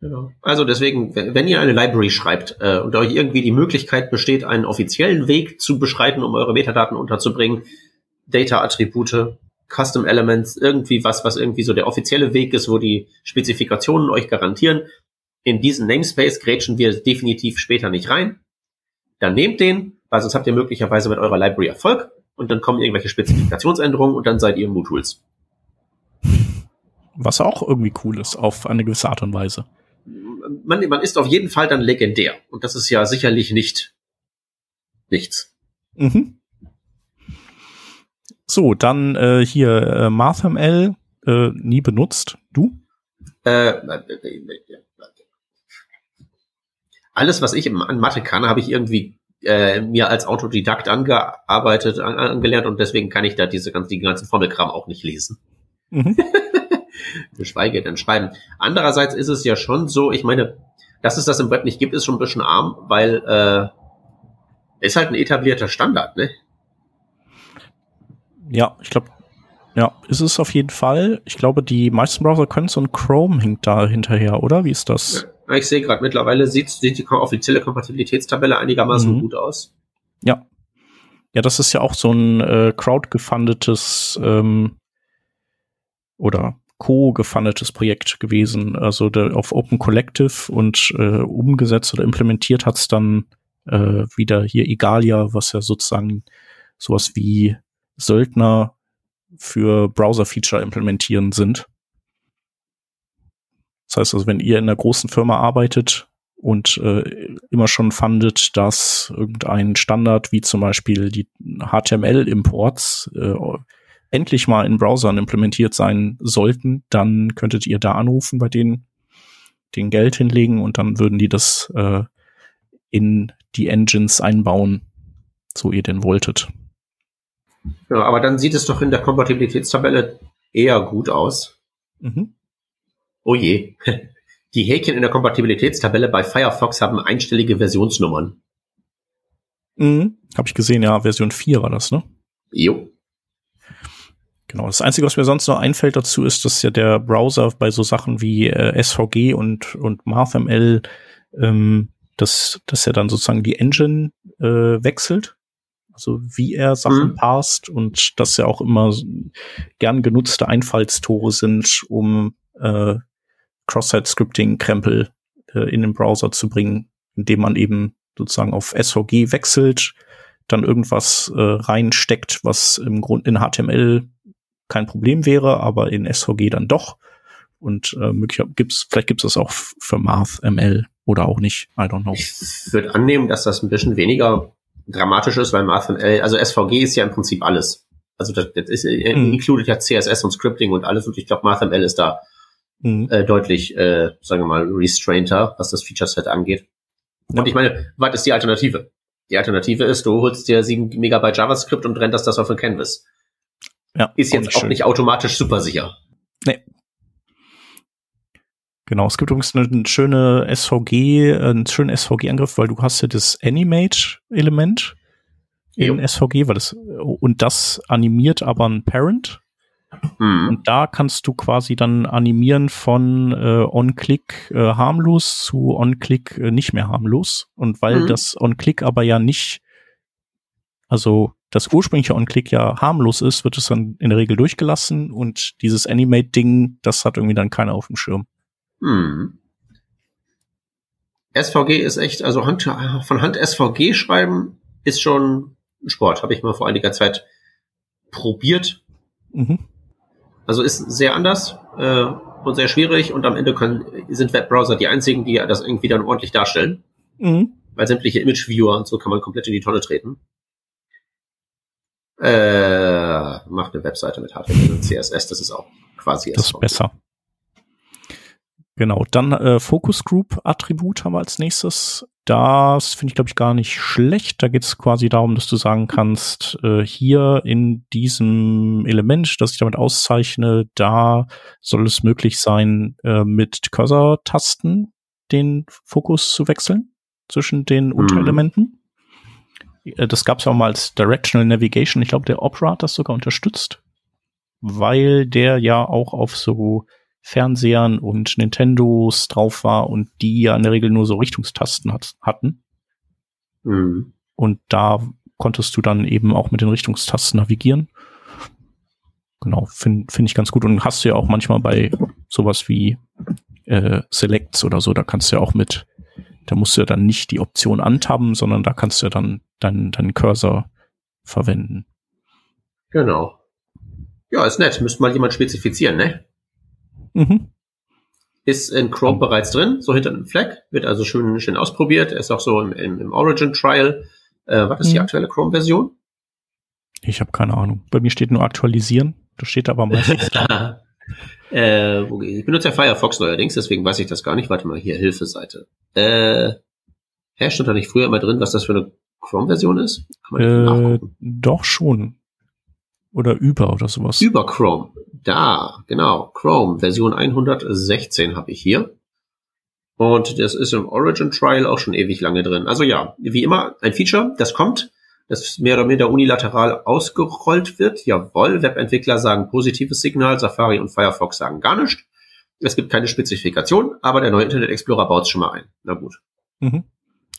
Genau. Also deswegen, wenn ihr eine Library schreibt äh, und euch irgendwie die Möglichkeit besteht, einen offiziellen Weg zu beschreiten, um eure Metadaten unterzubringen, Data-Attribute, Custom Elements, irgendwie was, was irgendwie so der offizielle Weg ist, wo die Spezifikationen euch garantieren, in diesen Namespace grätschen wir definitiv später nicht rein. Dann nehmt den, weil sonst habt ihr möglicherweise mit eurer Library Erfolg und dann kommen irgendwelche Spezifikationsänderungen und dann seid ihr MooTools. Was auch irgendwie cool ist, auf eine gewisse Art und Weise man, man ist auf jeden Fall dann legendär. Und das ist ja sicherlich nicht nichts. Mhm. So, dann äh, hier äh, MarthML äh, nie benutzt. Du? Äh, alles, was ich an Mathe kann, habe ich irgendwie äh, mir als Autodidakt angearbeitet, an, angelernt und deswegen kann ich da diese ganzen, die ganzen Formelkram auch nicht lesen. Mhm. geschweige denn schreiben. Andererseits ist es ja schon so, ich meine, dass es das im Web nicht gibt, ist schon ein bisschen arm, weil äh, ist halt ein etablierter Standard, ne? Ja, ich glaube, ja, ist es auf jeden Fall. Ich glaube, die meisten Browser können es und Chrome hinkt da hinterher, oder? Wie ist das? Ja, ich sehe gerade, mittlerweile sieht, sieht die offizielle Kompatibilitätstabelle einigermaßen mhm. gut aus. Ja. Ja, das ist ja auch so ein äh, crowdgefundetes ähm, oder co-gefundetes Projekt gewesen, also der, auf Open Collective und äh, umgesetzt oder implementiert hat's dann äh, wieder hier Egalia, was ja sozusagen sowas wie Söldner für Browser-Feature implementieren sind. Das heißt also, wenn ihr in einer großen Firma arbeitet und äh, immer schon fandet, dass irgendein Standard wie zum Beispiel die HTML-Imports äh, endlich mal in Browsern implementiert sein sollten, dann könntet ihr da anrufen bei denen, den Geld hinlegen und dann würden die das äh, in die Engines einbauen, so ihr denn wolltet. Ja, aber dann sieht es doch in der Kompatibilitätstabelle eher gut aus. Mhm. Oh je. Die Häkchen in der Kompatibilitätstabelle bei Firefox haben einstellige Versionsnummern. Mhm. Habe ich gesehen, ja, Version 4 war das, ne? Jo. Genau, das Einzige, was mir sonst noch einfällt dazu, ist, dass ja der Browser bei so Sachen wie äh, SVG und, und MathML, ähm, dass, dass er dann sozusagen die Engine äh, wechselt. Also wie er Sachen mhm. parst und dass ja auch immer gern genutzte Einfallstore sind, um äh, Cross-Site-Scripting-Krempel äh, in den Browser zu bringen, indem man eben sozusagen auf SVG wechselt, dann irgendwas äh, reinsteckt, was im Grund in HTML kein Problem wäre, aber in SVG dann doch. Und äh, gibt's, vielleicht gibt es das auch für MathML oder auch nicht. I don't know. Ich würde annehmen, dass das ein bisschen weniger dramatisch ist, weil MathML, also SVG ist ja im Prinzip alles. Also das, das ist äh, mhm. included ja CSS und Scripting und alles und ich glaube MathML ist da mhm. äh, deutlich, äh, sagen wir mal, restrainter, was das Feature Set angeht. Und ja. ich meine, was ist die Alternative? Die Alternative ist, du holst dir 7 Megabyte JavaScript und renderst das auf ein Canvas. Ja, ist jetzt auch, auch nicht automatisch super sicher. Nee. Genau, es gibt übrigens eine, schöne SVG, einen schönen SVG-Angriff, weil du hast ja das Animate-Element in SVG, weil das, und das animiert aber ein Parent. Mhm. Und da kannst du quasi dann animieren von äh, On-Click äh, harmlos zu On-Click äh, nicht mehr harmlos. Und weil mhm. das On-Click aber ja nicht, also das ursprüngliche On-Click ja harmlos ist, wird es dann in der Regel durchgelassen und dieses Animate-Ding, das hat irgendwie dann keiner auf dem Schirm. Mhm. SVG ist echt, also Hand, von Hand SVG schreiben ist schon Sport. Habe ich mal vor einiger Zeit probiert. Mhm. Also ist sehr anders äh, und sehr schwierig und am Ende können, sind Webbrowser die einzigen, die das irgendwie dann ordentlich darstellen. Mhm. Weil sämtliche Image-Viewer und so kann man komplett in die Tonne treten. Äh, macht eine Webseite mit HTML und CSS, das ist auch quasi Das ist besser. Genau, dann äh, Focus Group Attribut haben wir als nächstes. Das finde ich, glaube ich, gar nicht schlecht. Da geht es quasi darum, dass du sagen kannst, äh, hier in diesem Element, das ich damit auszeichne, da soll es möglich sein, äh, mit Cursor-Tasten den Fokus zu wechseln zwischen den mhm. Unterelementen. Äh, das gab es auch mal als Directional Navigation. Ich glaube, der Opera hat das sogar unterstützt, weil der ja auch auf so Fernsehern und Nintendos drauf war und die ja in der Regel nur so Richtungstasten hat, hatten. Mhm. Und da konntest du dann eben auch mit den Richtungstasten navigieren. Genau, finde find ich ganz gut. Und hast du ja auch manchmal bei sowas wie äh, Selects oder so, da kannst du ja auch mit, da musst du ja dann nicht die Option antaben, sondern da kannst du ja dann deinen dein Cursor verwenden. Genau. Ja, ist nett. Müsste mal jemand spezifizieren, ne? Mhm. Ist in Chrome bereits drin, so hinter einem Flag, wird also schön, schön ausprobiert. Ist auch so im, im, im Origin Trial. Äh, was ist mhm. die aktuelle Chrome-Version? Ich habe keine Ahnung. Bei mir steht nur aktualisieren. Das steht aber meistens da. äh, ich benutze ja Firefox neuerdings, deswegen weiß ich das gar nicht. Warte mal, hier, Hilfeseite. Äh, hä, stand da nicht früher immer drin, was das für eine Chrome-Version ist? Äh, doch schon. Oder über oder sowas. Über Chrome. Da, genau. Chrome, Version 116 habe ich hier. Und das ist im Origin Trial auch schon ewig lange drin. Also ja, wie immer, ein Feature, das kommt, das mehr oder minder unilateral ausgerollt wird. Jawohl, Webentwickler sagen positives Signal, Safari und Firefox sagen gar nichts. Es gibt keine Spezifikation, aber der neue Internet Explorer baut es schon mal ein. Na gut. Mhm.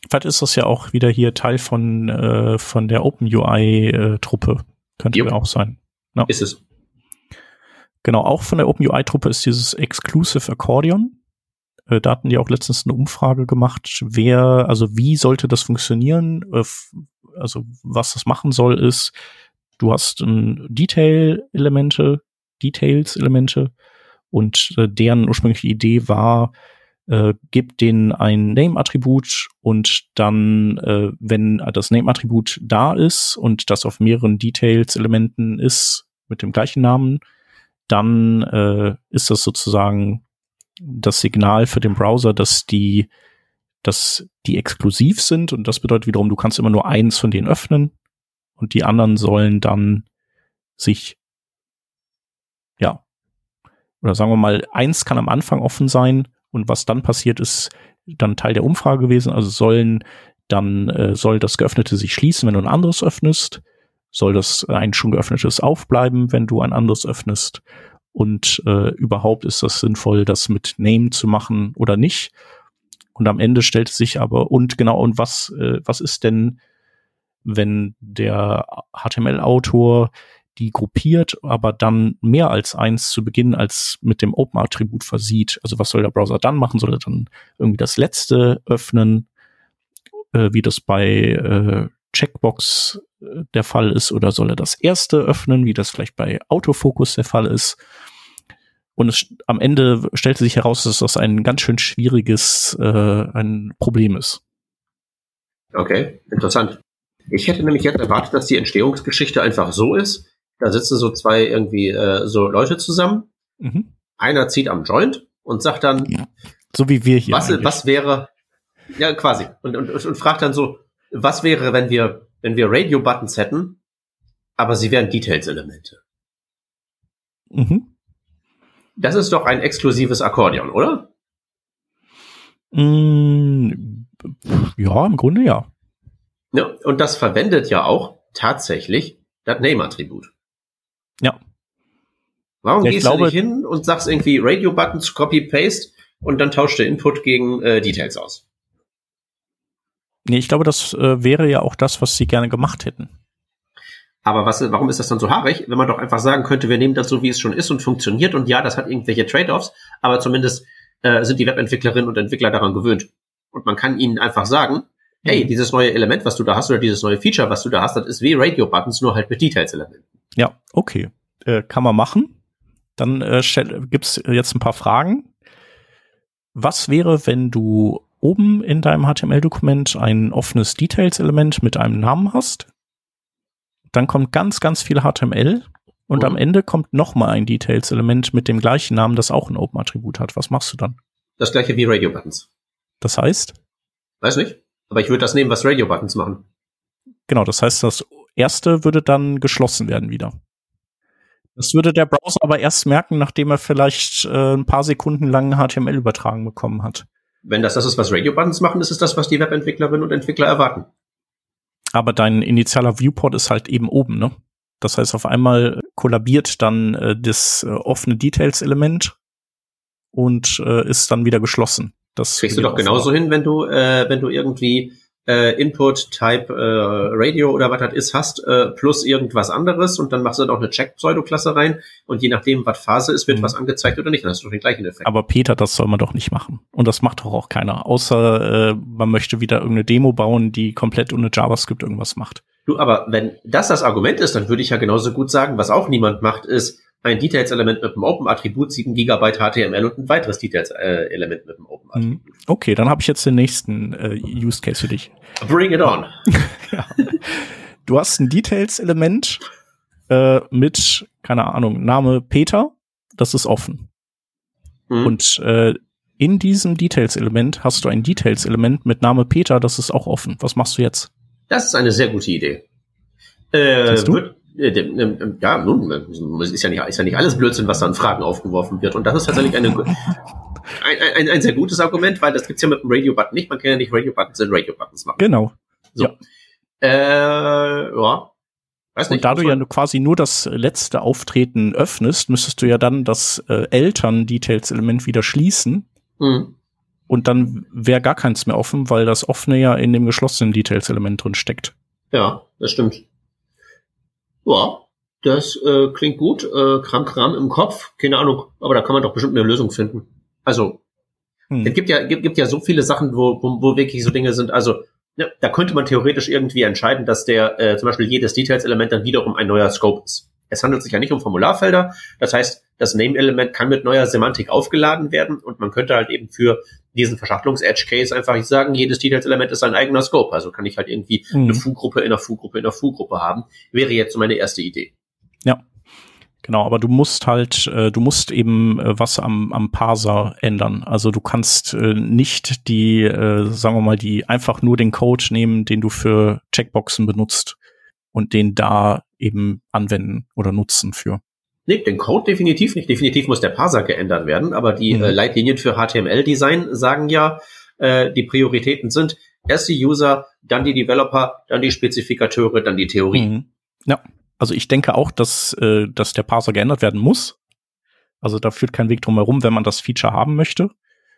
Vielleicht ist das ja auch wieder hier Teil von, äh, von der OpenUI-Truppe. Äh, könnte jo. auch sein. No. Ist es. Genau, auch von der OpenUI-Truppe ist dieses Exclusive Accordion. Äh, da hatten die auch letztens eine Umfrage gemacht, wer, also wie sollte das funktionieren? Äh, also was das machen soll, ist, du hast ein Detail-Elemente, Details-Elemente und äh, deren ursprüngliche Idee war, äh, gibt denen ein Name-Attribut und dann, äh, wenn das Name-Attribut da ist und das auf mehreren Details-Elementen ist mit dem gleichen Namen, dann äh, ist das sozusagen das Signal für den Browser, dass die, dass die exklusiv sind und das bedeutet wiederum, du kannst immer nur eins von denen öffnen und die anderen sollen dann sich ja oder sagen wir mal, eins kann am Anfang offen sein und was dann passiert, ist dann Teil der Umfrage gewesen. Also sollen dann äh, soll das Geöffnete sich schließen, wenn du ein anderes öffnest. Soll das ein schon geöffnetes aufbleiben, wenn du ein anderes öffnest? Und äh, überhaupt ist das sinnvoll, das mit Name zu machen oder nicht? Und am Ende stellt sich aber, und genau, und was, äh, was ist denn, wenn der HTML-Autor die gruppiert, aber dann mehr als eins zu Beginn als mit dem Open-Attribut versieht. Also was soll der Browser dann machen? Soll er dann irgendwie das letzte öffnen, äh, wie das bei äh, Checkbox äh, der Fall ist, oder soll er das erste öffnen, wie das vielleicht bei Autofokus der Fall ist? Und es, am Ende stellte sich heraus, dass das ein ganz schön schwieriges äh, ein Problem ist. Okay, interessant. Ich hätte nämlich jetzt erwartet, dass die Entstehungsgeschichte einfach so ist, da sitzen so zwei irgendwie äh, so Leute zusammen. Mhm. Einer zieht am Joint und sagt dann, ja. so wie wir hier. Was, was wäre, ja quasi, und, und, und fragt dann so, was wäre, wenn wir, wenn wir Radio-Buttons hätten, aber sie wären Details-Elemente. Mhm. Das ist doch ein exklusives Akkordeon, oder? Mm, ja, im Grunde ja. ja. Und das verwendet ja auch tatsächlich das Name-Attribut. Ja. Warum ja, gehst glaube, du nicht hin und sagst irgendwie Radio-Buttons, Copy-Paste und dann tauscht der Input gegen äh, Details aus? Nee, ich glaube, das äh, wäre ja auch das, was sie gerne gemacht hätten. Aber was, warum ist das dann so haarig, wenn man doch einfach sagen könnte, wir nehmen das so, wie es schon ist und funktioniert und ja, das hat irgendwelche Trade-offs, aber zumindest äh, sind die Webentwicklerinnen und Entwickler daran gewöhnt. Und man kann ihnen einfach sagen, hey, mhm. dieses neue Element, was du da hast, oder dieses neue Feature, was du da hast, das ist wie Radio-Buttons, nur halt mit Details-Elementen. Ja, okay. Äh, kann man machen. Dann äh, gibt's jetzt ein paar Fragen. Was wäre, wenn du oben in deinem HTML-Dokument ein offenes Details-Element mit einem Namen hast? Dann kommt ganz, ganz viel HTML und am Ende kommt noch mal ein Details-Element mit dem gleichen Namen, das auch ein Open-Attribut hat. Was machst du dann? Das gleiche wie Radio-Buttons. Das heißt? Weiß nicht. Aber ich würde das nehmen, was Radio-Buttons machen. Genau, das heißt, das erste würde dann geschlossen werden wieder. Das würde der Browser aber erst merken, nachdem er vielleicht äh, ein paar Sekunden lang HTML übertragen bekommen hat. Wenn das das ist, was Radio-Buttons machen, ist es das, was die Webentwicklerinnen und Entwickler erwarten. Aber dein initialer Viewport ist halt eben oben, ne? Das heißt, auf einmal kollabiert dann äh, das äh, offene Details-Element und äh, ist dann wieder geschlossen. Das kriegst du doch genauso hin, wenn du, äh, wenn du irgendwie äh, Input Type äh, Radio oder was das ist hast, äh, plus irgendwas anderes und dann machst du noch eine Check-Pseudo-Klasse rein und je nachdem, was Phase ist, wird mhm. was angezeigt oder nicht. Dann hast du den gleichen Effekt. Aber Peter, das soll man doch nicht machen. Und das macht doch auch keiner. Außer äh, man möchte wieder irgendeine Demo bauen, die komplett ohne JavaScript irgendwas macht. Du, aber wenn das das Argument ist, dann würde ich ja genauso gut sagen, was auch niemand macht, ist, ein Details-Element mit einem Open-Attribut, 7 GB HTML und ein weiteres Details-Element mit einem Open-Attribut. Mhm. Okay, dann habe ich jetzt den nächsten äh, Use Case für dich. Bring it on. ja. Du hast ein Details-Element äh, mit, keine Ahnung, Name Peter, das ist offen. Mhm. Und äh, in diesem Details-Element hast du ein Details-Element mit Name Peter, das ist auch offen. Was machst du jetzt? Das ist eine sehr gute Idee. Äh, wird, ja, nun, ist ja, nicht, ist ja nicht alles Blödsinn, was da an Fragen aufgeworfen wird. Und das ist tatsächlich eine, ein, ein, ein sehr gutes Argument, weil das gibt's ja mit dem Radio-Button nicht. Man kann ja nicht Radio-Buttons in Radio-Buttons machen. Genau. So. Ja. Äh, ja. Weiß nicht, und da du ja quasi nur das letzte Auftreten öffnest, müsstest du ja dann das äh, Eltern-Details-Element wieder schließen. Mhm. Und dann wäre gar keins mehr offen, weil das offene ja in dem geschlossenen Details-Element drin steckt. Ja, das stimmt. Ja, das äh, klingt gut. Äh, Kram, Kram im Kopf. Keine Ahnung, aber da kann man doch bestimmt eine Lösung finden. Also, hm. es gibt ja, gibt, gibt ja so viele Sachen, wo, wo, wo wirklich so Dinge sind. Also, ja, da könnte man theoretisch irgendwie entscheiden, dass der äh, zum Beispiel jedes Details-Element dann wiederum ein neuer Scope ist. Es handelt sich ja nicht um Formularfelder. Das heißt, das Name-Element kann mit neuer Semantik aufgeladen werden und man könnte halt eben für diesen Verschachtelungs-Edge-Case einfach nicht sagen, jedes Details-Element ist ein eigener Scope. Also kann ich halt irgendwie mhm. eine Foo-Gruppe in einer Foo-Gruppe in einer Foo-Gruppe haben. Wäre jetzt so meine erste Idee. Ja. Genau, aber du musst halt, äh, du musst eben äh, was am, am Parser ändern. Also du kannst äh, nicht die, äh, sagen wir mal, die einfach nur den Code nehmen, den du für Checkboxen benutzt und den da eben anwenden oder nutzen für. Nee, den Code definitiv nicht. Definitiv muss der Parser geändert werden, aber die mhm. äh, Leitlinien für HTML-Design sagen ja, äh, die Prioritäten sind erst die User, dann die Developer, dann die Spezifikateure, dann die Theorie. Mhm. Ja, also ich denke auch, dass, äh, dass der Parser geändert werden muss. Also da führt kein Weg drum herum, wenn man das Feature haben möchte.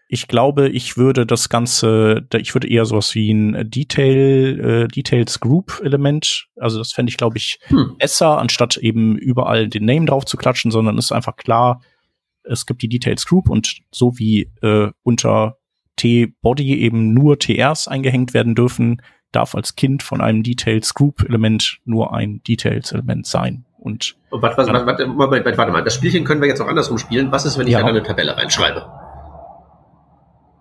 Ich glaube, ich würde das Ganze, ich würde eher sowas wie ein Detail, äh, Details Group Element, also das fände ich, glaube ich, hm. besser, anstatt eben überall den Name drauf zu klatschen, sondern ist einfach klar, es gibt die Details Group und so wie äh, unter T-Body eben nur TRs eingehängt werden dürfen, darf als Kind von einem Details Group Element nur ein Details Element sein. Und, warte, warte, warte, warte, warte mal, das Spielchen können wir jetzt auch andersrum spielen. Was ist, wenn ich ja. da eine Tabelle reinschreibe?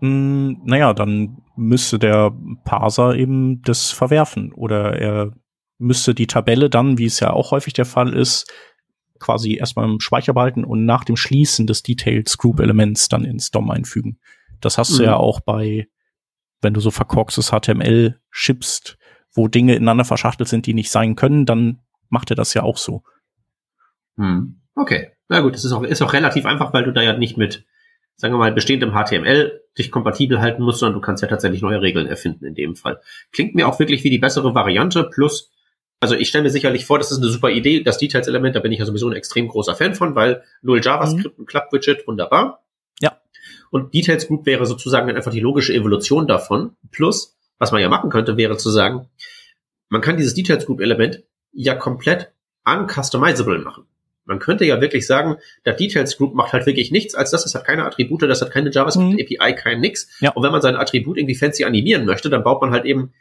Naja, dann müsste der Parser eben das verwerfen oder er müsste die Tabelle dann, wie es ja auch häufig der Fall ist, quasi erstmal im Speicher behalten und nach dem Schließen des Details Group Elements dann ins DOM einfügen. Das hast mhm. du ja auch bei, wenn du so verkorkstes HTML schippst, wo Dinge ineinander verschachtelt sind, die nicht sein können, dann macht er das ja auch so. Mhm. Okay. Na gut, das ist auch, ist auch relativ einfach, weil du da ja nicht mit sagen wir mal, bestehendem HTML dich kompatibel halten musst, sondern du kannst ja tatsächlich neue Regeln erfinden in dem Fall. Klingt mir auch wirklich wie die bessere Variante, plus also ich stelle mir sicherlich vor, das ist eine super Idee, das Details-Element, da bin ich ja sowieso ein extrem großer Fan von, weil null JavaScript, mhm. ein Club-Widget, wunderbar. Ja. Und Details Group wäre sozusagen dann einfach die logische Evolution davon. Plus, was man ja machen könnte, wäre zu sagen, man kann dieses Details Group Element ja komplett uncustomizable machen. Man könnte ja wirklich sagen, der Details Group macht halt wirklich nichts als das, es hat keine Attribute, das hat keine JavaScript mhm. API, kein nix. Ja. Und wenn man sein Attribut irgendwie fancy animieren möchte, dann baut man halt eben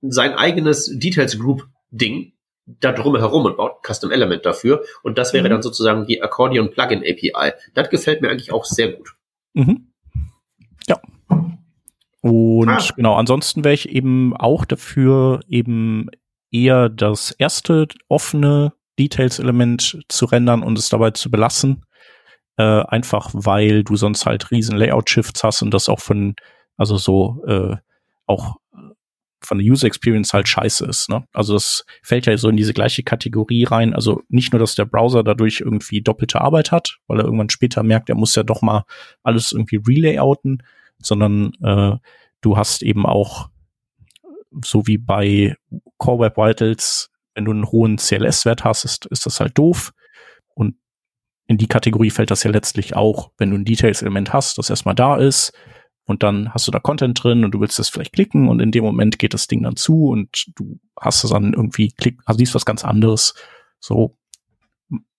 sein eigenes Details Group Ding da drum herum und baut ein Custom Element dafür. Und das wäre mhm. dann sozusagen die Accordion Plugin API. Das gefällt mir eigentlich auch sehr gut. Mhm. Ja. Und ah. genau, ansonsten wäre ich eben auch dafür, eben eher das erste offene Details-Element zu rendern und es dabei zu belassen. Äh, einfach weil du sonst halt riesen Layout-Shifts hast und das auch von, also so äh, auch von der User Experience halt scheiße ist. Ne? Also das fällt ja so in diese gleiche Kategorie rein. Also nicht nur, dass der Browser dadurch irgendwie doppelte Arbeit hat, weil er irgendwann später merkt, er muss ja doch mal alles irgendwie relayouten, sondern äh, du hast eben auch so wie bei Core Web Vitals, wenn du einen hohen CLS-Wert hast, ist, ist das halt doof. Und in die Kategorie fällt das ja letztlich auch, wenn du ein Details-Element hast, das erstmal da ist, und dann hast du da Content drin und du willst das vielleicht klicken und in dem Moment geht das Ding dann zu und du hast es dann irgendwie klick, also siehst was ganz anderes. So,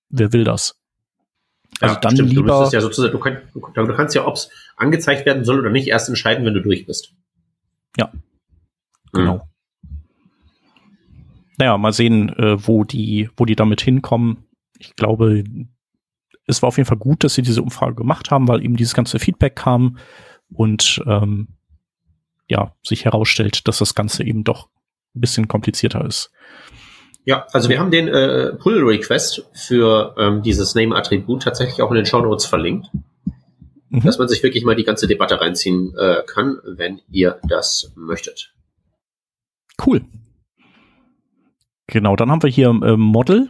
wer will das? Also ja, dann stimmt, lieber. Du, ja sozusagen, du, kannst, du kannst ja, ob es angezeigt werden soll oder nicht, erst entscheiden, wenn du durch bist. Ja, genau. Naja, mal sehen, äh, wo die, wo die damit hinkommen. Ich glaube, es war auf jeden Fall gut, dass sie diese Umfrage gemacht haben, weil eben dieses ganze Feedback kam und ähm, ja, sich herausstellt, dass das Ganze eben doch ein bisschen komplizierter ist. Ja, also wir haben den äh, Pull-Request für ähm, dieses Name-Attribut tatsächlich auch in den Show Notes verlinkt, mhm. dass man sich wirklich mal die ganze Debatte reinziehen äh, kann, wenn ihr das möchtet. Cool. Genau, dann haben wir hier äh, Model.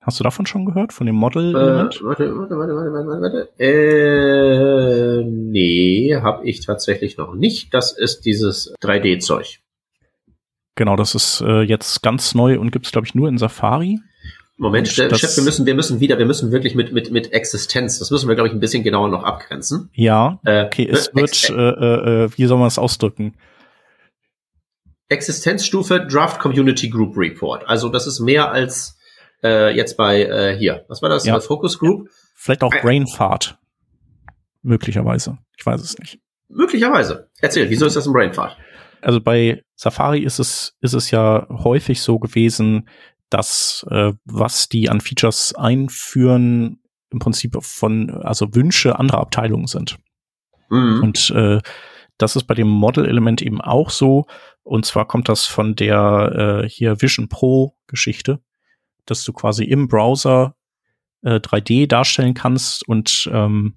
Hast du davon schon gehört, von dem Model? Äh, warte, warte, warte, warte, warte, warte. Äh, nee, habe ich tatsächlich noch nicht. Das ist dieses 3D-Zeug. Genau, das ist äh, jetzt ganz neu und gibt es, glaube ich, nur in Safari. Moment, Chef, wir müssen, wir müssen wieder, wir müssen wirklich mit, mit, mit Existenz, das müssen wir, glaube ich, ein bisschen genauer noch abgrenzen. Ja, äh, okay, äh, es wird, äh, äh, wie soll man es ausdrücken? Existenzstufe Draft Community Group Report. Also das ist mehr als äh, jetzt bei äh, hier. Was war das? Ja. Focus Group? Vielleicht auch Brainfart. Möglicherweise. Ich weiß es nicht. Möglicherweise. Erzähl, wieso ist das ein Brainfart? Also bei Safari ist es, ist es ja häufig so gewesen, dass äh, was die an Features einführen, im Prinzip von, also Wünsche anderer Abteilungen sind. Mhm. Und äh, das ist bei dem Model-Element eben auch so. Und zwar kommt das von der äh, hier Vision Pro Geschichte dass du quasi im Browser äh, 3D darstellen kannst und ähm,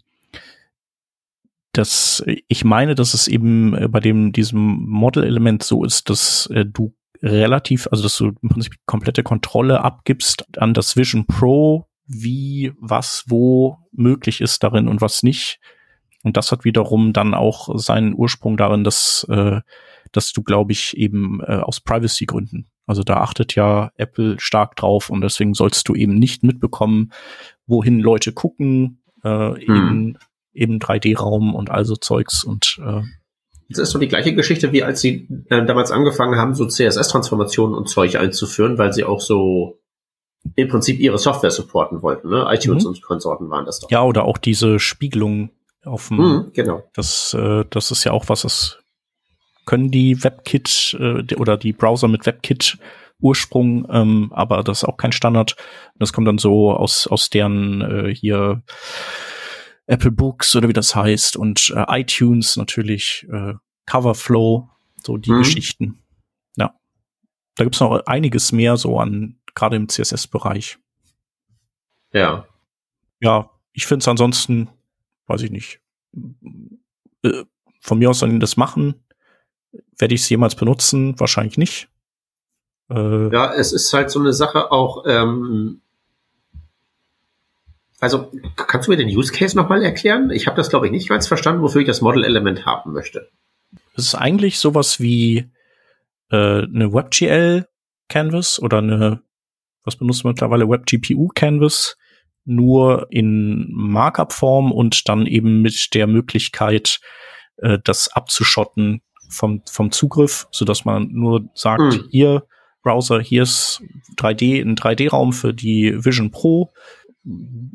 das, ich meine, dass es eben äh, bei dem, diesem Model-Element so ist, dass äh, du relativ, also dass du im Prinzip komplette Kontrolle abgibst an das Vision Pro, wie, was, wo möglich ist darin und was nicht. Und das hat wiederum dann auch seinen Ursprung darin, dass, äh, dass du, glaube ich, eben äh, aus Privacy-Gründen also da achtet ja Apple stark drauf und deswegen sollst du eben nicht mitbekommen, wohin Leute gucken, äh, hm. eben, eben 3D-Raum und also Zeugs und äh, das ist so die gleiche Geschichte, wie als sie äh, damals angefangen haben, so CSS-Transformationen und Zeug einzuführen, weil sie auch so im Prinzip ihre Software supporten wollten. Ne? iTunes mhm. und Konsorten waren das doch. Ja, oder auch diese Spiegelung auf dem, mhm, genau. Das, äh, das ist ja auch was, das können die WebKit äh, oder die Browser mit WebKit Ursprung, ähm, aber das ist auch kein Standard. Das kommt dann so aus, aus deren äh, hier Apple Books oder wie das heißt und äh, iTunes natürlich, äh, Coverflow, so die mhm. Geschichten. Ja. Da gibt's noch einiges mehr so an, gerade im CSS-Bereich. Ja. Ja, ich finde es ansonsten, weiß ich nicht. Äh, von mir aus sollen das machen. Werde ich es jemals benutzen? Wahrscheinlich nicht. Äh, ja, es ist halt so eine Sache auch, ähm, also kannst du mir den Use Case nochmal erklären? Ich habe das, glaube ich, nicht ganz verstanden, wofür ich das Model-Element haben möchte. Es ist eigentlich sowas wie äh, eine WebGL Canvas oder eine, was benutzt man mittlerweile, WebGPU Canvas, nur in Markup-Form und dann eben mit der Möglichkeit, äh, das abzuschotten vom, vom Zugriff, so dass man nur sagt, hm. hier Browser, hier ist 3D, ein 3D-Raum für die Vision Pro.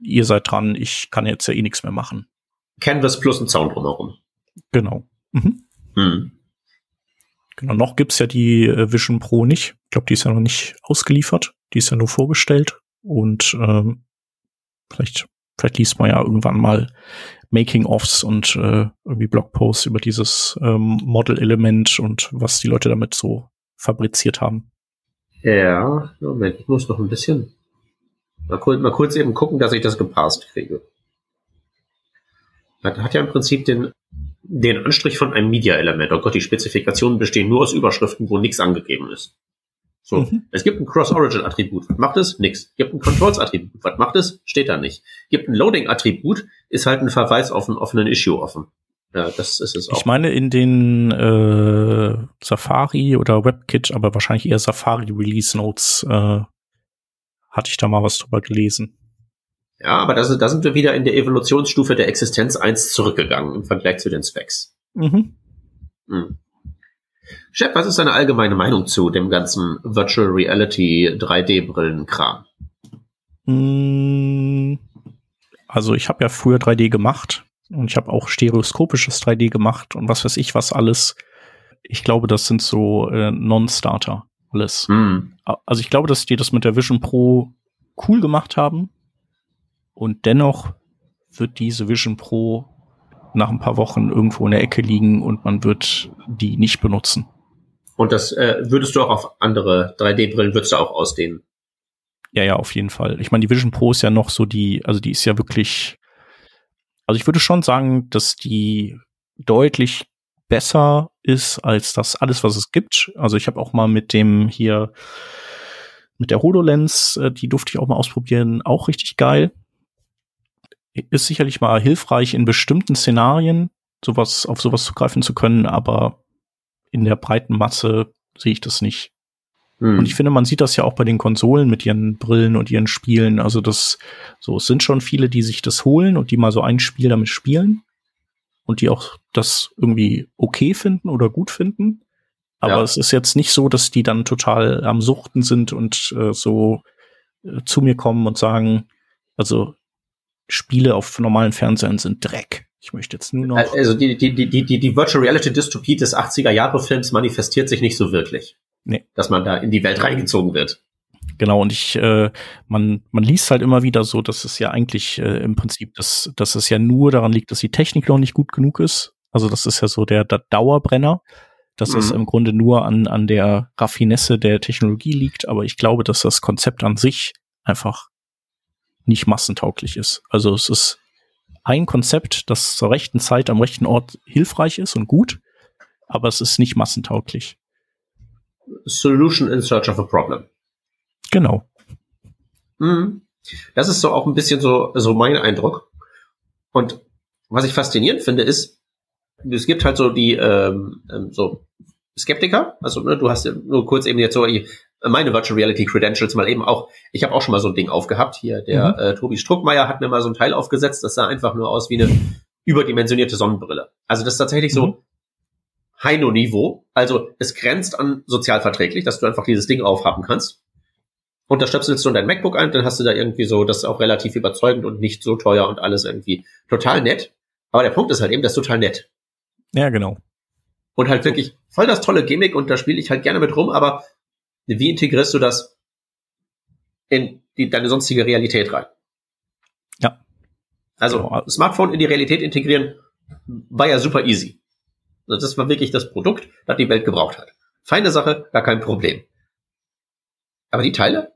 Ihr seid dran, ich kann jetzt ja eh nichts mehr machen. Canvas plus ein Sound drumherum. Genau. Mhm. Hm. Genau, noch gibt's ja die äh, Vision Pro nicht. Ich glaube, die ist ja noch nicht ausgeliefert. Die ist ja nur vorgestellt. Und ähm, vielleicht, vielleicht liest man ja irgendwann mal Making-ofs und äh, irgendwie Blogposts über dieses ähm, Model-Element und was die Leute damit so fabriziert haben. Ja, Moment, ich muss noch ein bisschen mal kurz, mal kurz eben gucken, dass ich das gepasst kriege. Das hat ja im Prinzip den, den Anstrich von einem Media-Element. Oh Gott, die Spezifikationen bestehen nur aus Überschriften, wo nichts angegeben ist. So, mhm. es gibt ein Cross-Origin-Attribut. Was macht es? Nix. Es gibt ein Controls-Attribut. Was macht es? Steht da nicht. Es gibt ein Loading-Attribut, ist halt ein Verweis auf einen offenen Issue offen. Ja, das ist es auch. Ich meine in den äh, Safari oder WebKit, aber wahrscheinlich eher Safari Release Notes äh, hatte ich da mal was drüber gelesen. Ja, aber da sind, da sind wir wieder in der Evolutionsstufe der Existenz 1 zurückgegangen im Vergleich zu den Specs. Mhm. Hm. Chef, was ist deine allgemeine Meinung zu dem ganzen Virtual Reality 3D-Brillen-Kram? Hm, also ich habe ja früher 3D gemacht und ich habe auch stereoskopisches 3D gemacht und was weiß ich was alles. Ich glaube, das sind so äh, Non-Starter alles. Mm. Also ich glaube, dass die das mit der Vision Pro cool gemacht haben und dennoch wird diese Vision Pro nach ein paar Wochen irgendwo in der Ecke liegen und man wird die nicht benutzen. Und das äh, würdest du auch auf andere 3D-Brillen, würdest du auch ausdehnen? Ja, ja, auf jeden Fall. Ich meine, die Vision Pro ist ja noch so die, also die ist ja wirklich, also ich würde schon sagen, dass die deutlich besser ist als das alles, was es gibt. Also ich habe auch mal mit dem hier, mit der HoloLens, äh, die durfte ich auch mal ausprobieren, auch richtig geil ist sicherlich mal hilfreich in bestimmten Szenarien, sowas, auf sowas zugreifen zu können, aber in der breiten Masse sehe ich das nicht. Hm. Und ich finde, man sieht das ja auch bei den Konsolen mit ihren Brillen und ihren Spielen. Also das, so, es sind schon viele, die sich das holen und die mal so ein Spiel damit spielen und die auch das irgendwie okay finden oder gut finden. Aber ja. es ist jetzt nicht so, dass die dann total am Suchten sind und äh, so äh, zu mir kommen und sagen, also Spiele auf normalen Fernsehern sind Dreck. Ich möchte jetzt nur noch. Also die, die, die, die, die Virtual Reality Dystopie des 80er Jahre Films manifestiert sich nicht so wirklich. Nee. Dass man da in die Welt reingezogen wird. Genau, und ich, äh, man, man liest halt immer wieder so, dass es ja eigentlich äh, im Prinzip, dass, dass es ja nur daran liegt, dass die Technik noch nicht gut genug ist. Also das ist ja so der, der Dauerbrenner, dass mhm. es im Grunde nur an, an der Raffinesse der Technologie liegt. Aber ich glaube, dass das Konzept an sich einfach nicht massentauglich ist. Also es ist ein Konzept, das zur rechten Zeit am rechten Ort hilfreich ist und gut, aber es ist nicht massentauglich. Solution in search of a problem. Genau. Mhm. Das ist so auch ein bisschen so, so mein Eindruck. Und was ich faszinierend finde, ist, es gibt halt so die ähm, ähm so Skeptiker. Also ne, du hast nur kurz eben jetzt so meine Virtual Reality Credentials mal eben auch. Ich habe auch schon mal so ein Ding aufgehabt. Hier, der mhm. äh, Tobi Struckmeier hat mir mal so ein Teil aufgesetzt. Das sah einfach nur aus wie eine überdimensionierte Sonnenbrille. Also das ist tatsächlich mhm. so Heino-Niveau. Also es grenzt an sozialverträglich, dass du einfach dieses Ding aufhaben kannst. Und da stöpselst du in dein MacBook ein, dann hast du da irgendwie so, das ist auch relativ überzeugend und nicht so teuer und alles irgendwie total nett. Aber der Punkt ist halt eben, das ist total nett. Ja, genau. Und halt wirklich voll das tolle Gimmick und da spiele ich halt gerne mit rum, aber wie integrierst du das in die, deine sonstige Realität rein? Ja. Also genau. Smartphone in die Realität integrieren war ja super easy. Also das war wirklich das Produkt, das die Welt gebraucht hat. Feine Sache, gar kein Problem. Aber die Teile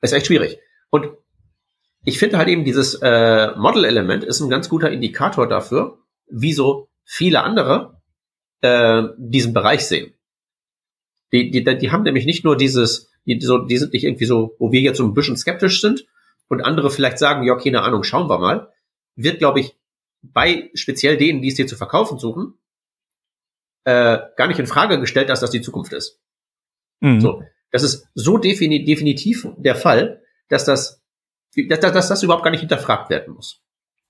ist echt schwierig. Und ich finde halt eben dieses äh, Model-Element ist ein ganz guter Indikator dafür, wie so viele andere äh, diesen Bereich sehen. Die, die, die haben nämlich nicht nur dieses, die, so, die sind nicht irgendwie so, wo wir jetzt so ein bisschen skeptisch sind und andere vielleicht sagen, ja, keine Ahnung, schauen wir mal, wird, glaube ich, bei speziell denen, die es dir zu verkaufen suchen, äh, gar nicht in Frage gestellt, dass das die Zukunft ist. Mhm. So, das ist so defini definitiv der Fall, dass das, dass, dass das überhaupt gar nicht hinterfragt werden muss.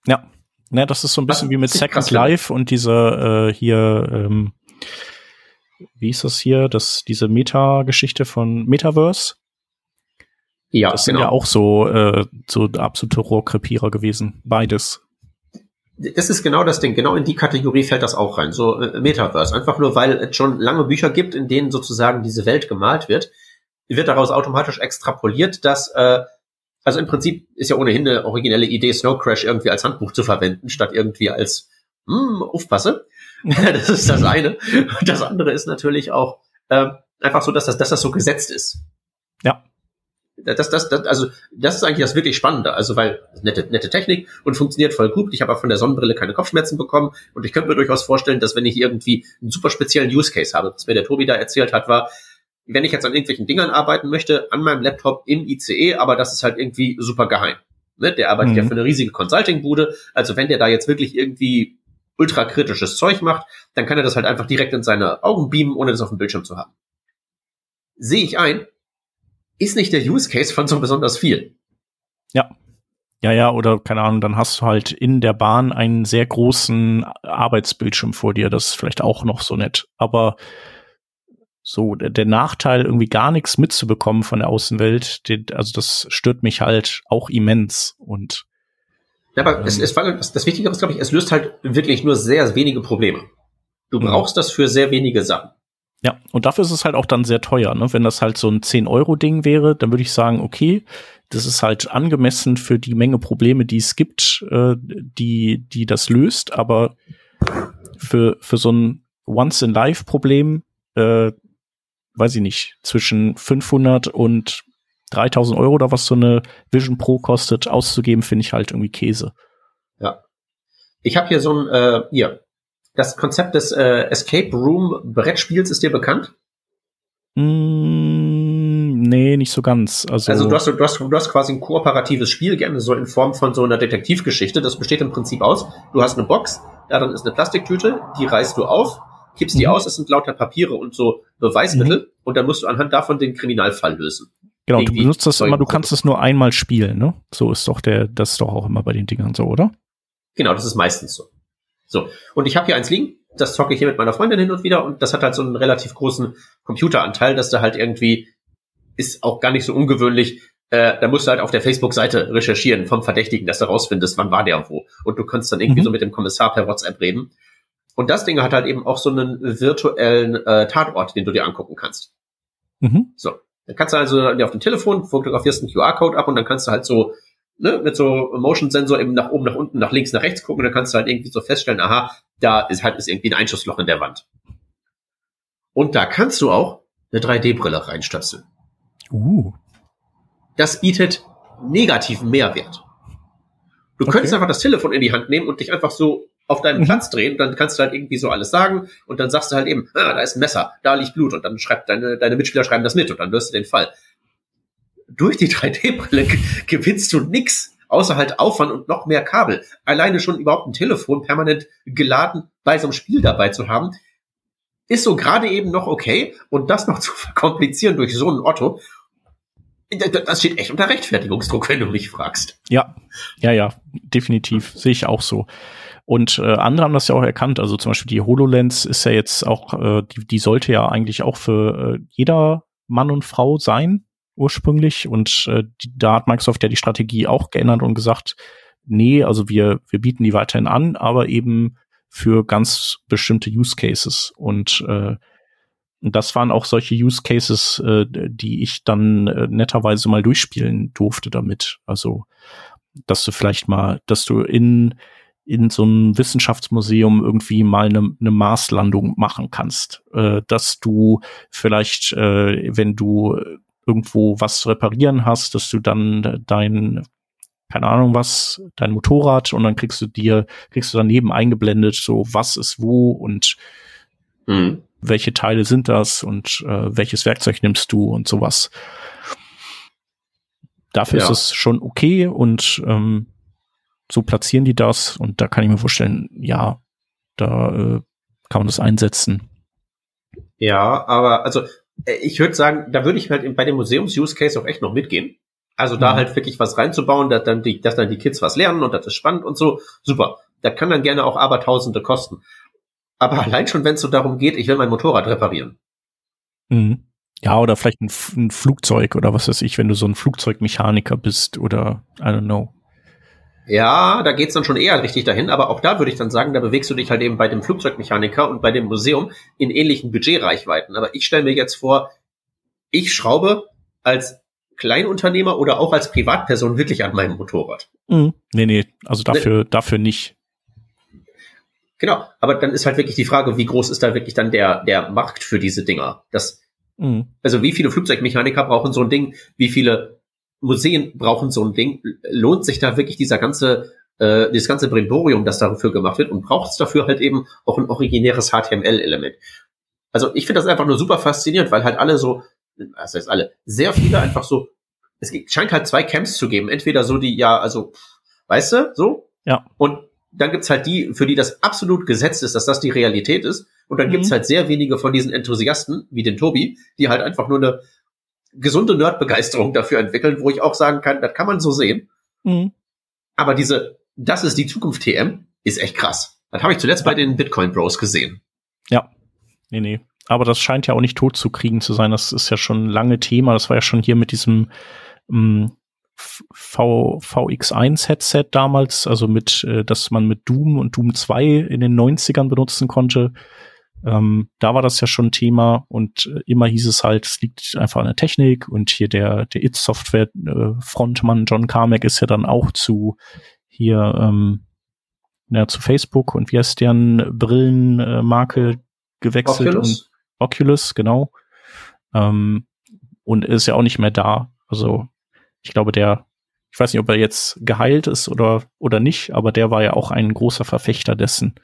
Ja. Ja, das ist so ein bisschen Was wie mit Second Life und dieser äh, hier, ähm, wie ist das hier, das, diese Meta-Geschichte von Metaverse. Ja, das sind genau. ja auch so, äh, so absolute Rohrkrepierer gewesen. Beides. Das ist genau das Ding. Genau in die Kategorie fällt das auch rein. So äh, Metaverse. Einfach nur, weil es schon lange Bücher gibt, in denen sozusagen diese Welt gemalt wird, wird daraus automatisch extrapoliert, dass äh, also im Prinzip ist ja ohnehin eine originelle Idee, Snow Crash irgendwie als Handbuch zu verwenden, statt irgendwie als hm, aufpasse. das ist das eine. Das andere ist natürlich auch äh, einfach so, dass das, dass das so gesetzt ist. Ja das, das, das, also das ist eigentlich das wirklich Spannende. Also weil nette, nette Technik und funktioniert voll gut. Ich habe auch von der Sonnenbrille keine Kopfschmerzen bekommen und ich könnte mir durchaus vorstellen, dass wenn ich irgendwie einen super speziellen Use Case habe, was mir der Tobi da erzählt hat, war, wenn ich jetzt an irgendwelchen Dingern arbeiten möchte, an meinem Laptop im ICE, aber das ist halt irgendwie super geheim. Ne? Der arbeitet mhm. ja für eine riesige Consulting-Bude. Also wenn der da jetzt wirklich irgendwie ultrakritisches Zeug macht, dann kann er das halt einfach direkt in seine Augen beamen, ohne das auf dem Bildschirm zu haben. Sehe ich ein, ist nicht der Use Case von so besonders viel. Ja. Ja, ja, oder keine Ahnung, dann hast du halt in der Bahn einen sehr großen Arbeitsbildschirm vor dir. Das ist vielleicht auch noch so nett. Aber so der, der Nachteil, irgendwie gar nichts mitzubekommen von der Außenwelt, den, also das stört mich halt auch immens. Und ja, aber ähm, es, es war, das, Wichtige ist, glaube ich, es löst halt wirklich nur sehr wenige Probleme. Du mhm. brauchst das für sehr wenige Sachen. Ja, und dafür ist es halt auch dann sehr teuer. Ne? Wenn das halt so ein 10-Euro-Ding wäre, dann würde ich sagen, okay, das ist halt angemessen für die Menge Probleme, die es gibt, äh, die, die das löst. Aber für, für so ein Once-in-Life-Problem, äh, weiß ich nicht, zwischen 500 und 3000 Euro oder was so eine Vision Pro kostet, auszugeben, finde ich halt irgendwie Käse. Ja. Ich habe hier so ein, äh, hier, das Konzept des äh, Escape Room Brettspiels ist dir bekannt? Mm, nee, nicht so ganz. Also, also du, hast, du, hast, du hast quasi ein kooperatives Spiel, gerne so in Form von so einer Detektivgeschichte. Das besteht im Prinzip aus, du hast eine Box, darin ist eine Plastiktüte, die reißt du auf, kippst die mhm. aus, es sind lauter Papiere und so Beweismittel mhm. und dann musst du anhand davon den Kriminalfall lösen. Genau, du benutzt das immer, du kannst es nur einmal spielen, ne? So ist doch der, das ist doch auch immer bei den Dingern so, oder? Genau, das ist meistens so. So, und ich habe hier eins liegen, das zocke ich hier mit meiner Freundin hin und wieder und das hat halt so einen relativ großen Computeranteil, dass da halt irgendwie ist auch gar nicht so ungewöhnlich. Äh, da musst du halt auf der Facebook-Seite recherchieren vom Verdächtigen, dass du rausfindest, wann war der wo. Und du kannst dann irgendwie mhm. so mit dem Kommissar per WhatsApp reden. Und das Ding hat halt eben auch so einen virtuellen äh, Tatort, den du dir angucken kannst. Mhm. So. Dann kannst du also dir auf dem Telefon fotografierst einen QR-Code ab und dann kannst du halt so ne, mit so Motion-Sensor eben nach oben, nach unten, nach links, nach rechts gucken, dann kannst du halt irgendwie so feststellen, aha, da ist halt ist irgendwie ein Einschussloch in der Wand. Und da kannst du auch eine 3D-Brille reinstöpseln. Uh. Das bietet negativen Mehrwert. Du okay. könntest einfach das Telefon in die Hand nehmen und dich einfach so auf deinem mhm. Platz drehen und dann kannst du halt irgendwie so alles sagen und dann sagst du halt eben, ah, da ist ein Messer, da liegt Blut und dann schreibt deine, deine Mitspieler schreiben das mit und dann wirst du den Fall durch die 3D-Brille gewinnst du nix, außer halt Aufwand und noch mehr Kabel. Alleine schon überhaupt ein Telefon permanent geladen bei so einem Spiel dabei zu haben, ist so gerade eben noch okay. Und das noch zu verkomplizieren durch so einen Otto, das steht echt unter Rechtfertigungsdruck, wenn du mich fragst. Ja, ja, ja, definitiv. Sehe ich auch so. Und äh, andere haben das ja auch erkannt. Also zum Beispiel die HoloLens ist ja jetzt auch, äh, die, die sollte ja eigentlich auch für äh, jeder Mann und Frau sein ursprünglich und äh, da hat Microsoft ja die Strategie auch geändert und gesagt, nee, also wir, wir bieten die weiterhin an, aber eben für ganz bestimmte Use Cases und äh, das waren auch solche Use Cases, äh, die ich dann äh, netterweise mal durchspielen durfte damit. Also, dass du vielleicht mal, dass du in in so einem Wissenschaftsmuseum irgendwie mal eine, eine Marslandung machen kannst, äh, dass du vielleicht, äh, wenn du irgendwo was zu reparieren hast, dass du dann dein, keine Ahnung was, dein Motorrad und dann kriegst du dir, kriegst du daneben eingeblendet, so was ist wo und mhm. welche Teile sind das und äh, welches Werkzeug nimmst du und sowas. Dafür ja. ist es schon okay und ähm, so platzieren die das und da kann ich mir vorstellen, ja, da äh, kann man das einsetzen. Ja, aber also Äh, ich würde sagen, da würde ich halt bei dem Museums-Use-Case auch echt noch mitgehen. Also da mhm. halt wirklich was reinzubauen, dass dann, die, dass dann die Kids was lernen und das ist spannend und so. Super. Das kann dann gerne auch Abertausende kosten. Aber allein schon, wenn es so darum geht, ich will mein Motorrad reparieren. Mhm. Ja, oder vielleicht ein, ein, Flugzeug oder was weiß ich, wenn du so ein Flugzeugmechaniker bist oder I don't know. Ja, da geht's dann schon eher richtig dahin, aber auch da würde ich dann sagen, da bewegst du dich halt eben bei dem Flugzeugmechaniker und bei dem Museum in ähnlichen Budgetreichweiten. Aber ich stelle mir jetzt vor, ich schraube als Kleinunternehmer oder auch als Privatperson wirklich an meinem Motorrad. Mhm. Nee, nee, also dafür, nee. dafür nicht. Genau, aber dann ist halt wirklich die Frage, wie groß ist da wirklich dann der, der Markt für diese Dinger? Das, mhm. Also wie viele Flugzeugmechaniker brauchen so ein Ding? Wie viele Museen brauchen so ein Ding? Lohnt sich da wirklich dieser ganze, äh, dieses ganze Brimborium, das dafür gemacht wird? Und braucht es dafür halt eben auch ein originäres HTML-Element? Also ich finde das einfach nur super faszinierend, weil halt alle so das heißt alle, sehr viele einfach so, es scheint halt zwei Camps zu geben. Entweder so die, ja, also, weißt du, so? Ja. Und dann gibt's halt die, für die das absolut gesetzt ist, dass das die Realität ist. Und dann mhm. gibt's halt sehr wenige von diesen Enthusiasten, wie den Tobi, die halt einfach nur eine gesunde Nerdbegeisterung dafür entwickeln, wo ich auch sagen kann, das kann man so sehen. Mhm. Aber diese, das ist die Zukunft TM, ist echt krass. Das habe ich zuletzt ja. bei den Bitcoin Bros gesehen. Ja. Nee, nee aber das scheint ja auch nicht tot zu kriegen zu sein. Das ist ja schon ein lange Thema. Das war ja schon hier mit diesem ähm, v, VX1-Headset damals, also mit, äh, dass man mit Doom und Doom 2 in den 90ern benutzen konnte. Ähm, da war das ja schon Thema und äh, immer hieß es halt, es liegt einfach an der Technik und hier der, der It-Software-Frontmann äh, John Carmack ist ja dann auch zu hier, ähm, ja, zu Facebook und wie heißt deren Brillenmarke gewechselt Oculus? und Oculus, genau. Ähm, und ist ja auch nicht mehr da. Also ich glaube, der, ich weiß nicht, ob er jetzt geheilt ist oder, oder nicht, aber der war ja auch ein großer Verfechter dessen.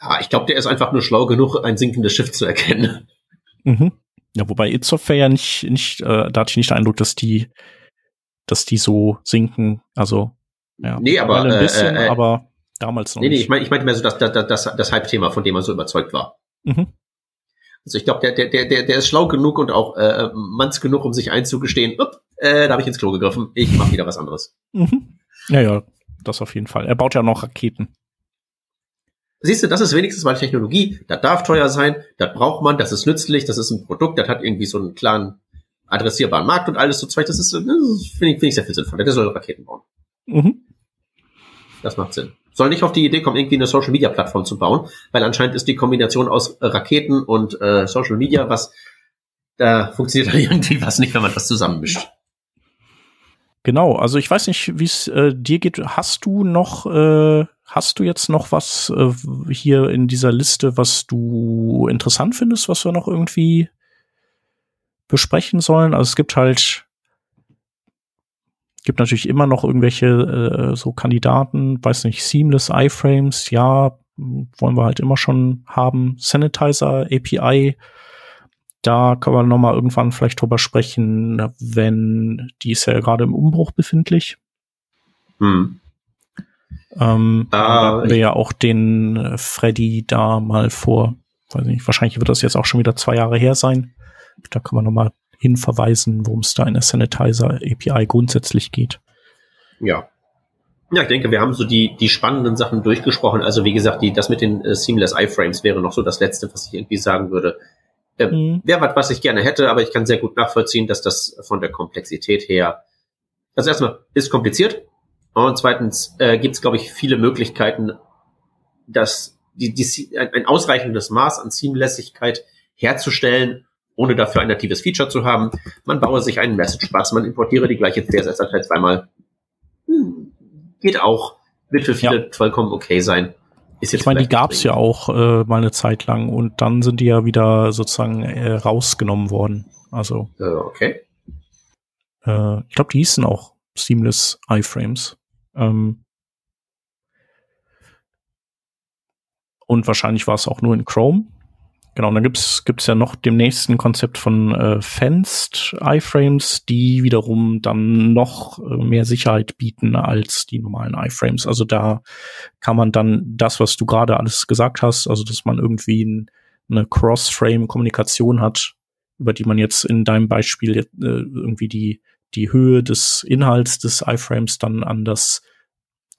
Ja, ich glaube, der ist einfach nur schlau genug, ein sinkendes Schiff zu erkennen. Mhm. Ja, wobei It Software ja nicht, nicht, äh, da hatte ich nicht den Eindruck, dass die, dass die so sinken. Also, ja. Nee, aber, ein bisschen, äh, äh, aber damals noch nee, nicht. Nee, ich meine, ich meinte mehr so das, das, das, das Hype-Thema, von dem man so überzeugt war. Mhm. Also ich glaube, der, der, der, der ist schlau genug und auch äh, manns genug, um sich einzugestehen, upp, äh, da habe ich ins Klo gegriffen, ich mache wieder was anderes. Mhm. Ja, ja, das auf jeden Fall. Er baut ja noch Raketen. Siehst du, das ist wenigstens mal Technologie, das darf teuer sein, das braucht man, das ist nützlich, das ist ein Produkt, das hat irgendwie so einen klaren adressierbaren Markt und alles so Zeug, das ist, finde ich, find ich sehr viel sinnvoll. Der soll Raketen bauen. Mhm. Das macht Sinn soll nicht auf die Idee kommen, irgendwie eine Social Media Plattform zu bauen, weil anscheinend ist die Kombination aus Raketen und äh, Social Media, was da funktioniert dann irgendwie was nicht, wenn man das zusammenmischt. Genau, also ich weiß nicht, wie es äh, dir geht. Hast du noch, äh, hast du jetzt noch was äh, hier in dieser Liste, was du interessant findest, was wir noch irgendwie besprechen sollen? Also es gibt halt Gibt natürlich immer noch irgendwelche äh, so Kandidaten, weiß nicht, Seamless iFrames, ja, wollen wir halt immer schon haben. Sanitizer API, da können wir noch mal irgendwann vielleicht drüber sprechen, wenn die ist ja gerade im Umbruch befindlich. Hm. Ähm, da hatten wir ja auch den äh, Freddy da mal vor, weiß nicht, wahrscheinlich wird das jetzt auch schon wieder zwei Jahre her sein. Da können wir noch mal hinverweisen, worum es da in der Sanitizer API grundsätzlich geht. Ja. Ja, ich denke, wir haben so die, die spannenden Sachen durchgesprochen. Also wie gesagt, die, das mit den äh, Seamless iFrames wäre noch so das Letzte, was ich irgendwie sagen würde. Äh, mhm. Wäre was, was ich gerne hätte, aber ich kann sehr gut nachvollziehen, dass das von der Komplexität her, also erstmal ist kompliziert und zweitens äh, gibt es, glaube ich, viele Möglichkeiten, dass die, die, ein ausreichendes Maß an Seamlessigkeit herzustellen, ohne dafür ein natives Feature zu haben. Man baue sich einen Message-Bus, man importiere die gleiche CSS-Datei zweimal. Hm, geht auch. Wird für viele ja. vollkommen okay sein. Ist jetzt ich meine, die gab es ja auch äh, mal eine Zeit lang und dann sind die ja wieder sozusagen äh, rausgenommen worden. Also. Äh, okay. Äh, ich glaube, die hießen auch Seamless iFrames. Ähm, und wahrscheinlich war es auch nur in Chrome. Genau, und dann gibt's gibt's ja noch demnächst ein Konzept von äh, Fenced iFrames, die wiederum dann noch äh, mehr Sicherheit bieten als die normalen iFrames. Also da kann man dann das, was du gerade alles gesagt hast, also dass man irgendwie ein eine Cross-Frame-Kommunikation hat, über die man jetzt in deinem Beispiel äh, irgendwie die, die Höhe des Inhalts des iFrames dann an das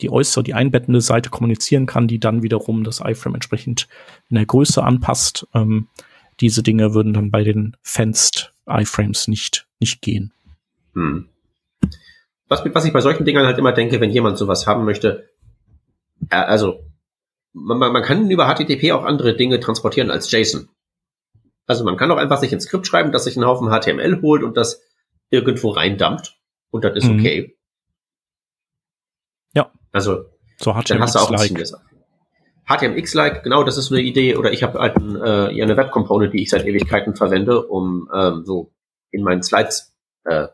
die äußere, die einbettende Seite kommunizieren kann, die dann wiederum das iFrame entsprechend in der Größe anpasst. Ähm, diese Dinge würden dann bei den Fenced iFrames nicht, nicht gehen. Hm. Was, was ich bei solchen Dingern halt immer denke, wenn jemand sowas haben möchte, äh, also man, man kann über HTTP auch andere Dinge transportieren als JSON. Also man kann auch einfach sich ein Skript schreiben, das sich einen Haufen HTML holt und das irgendwo reindumpt und das ist mhm. okay. Also so HTMX dann hast du auch like. HTMX-like, genau, das ist eine Idee. Oder ich habe halt ein, äh, eine Web-Component, die ich seit Ewigkeiten verwende, um ähm, so in meinen Slides äh,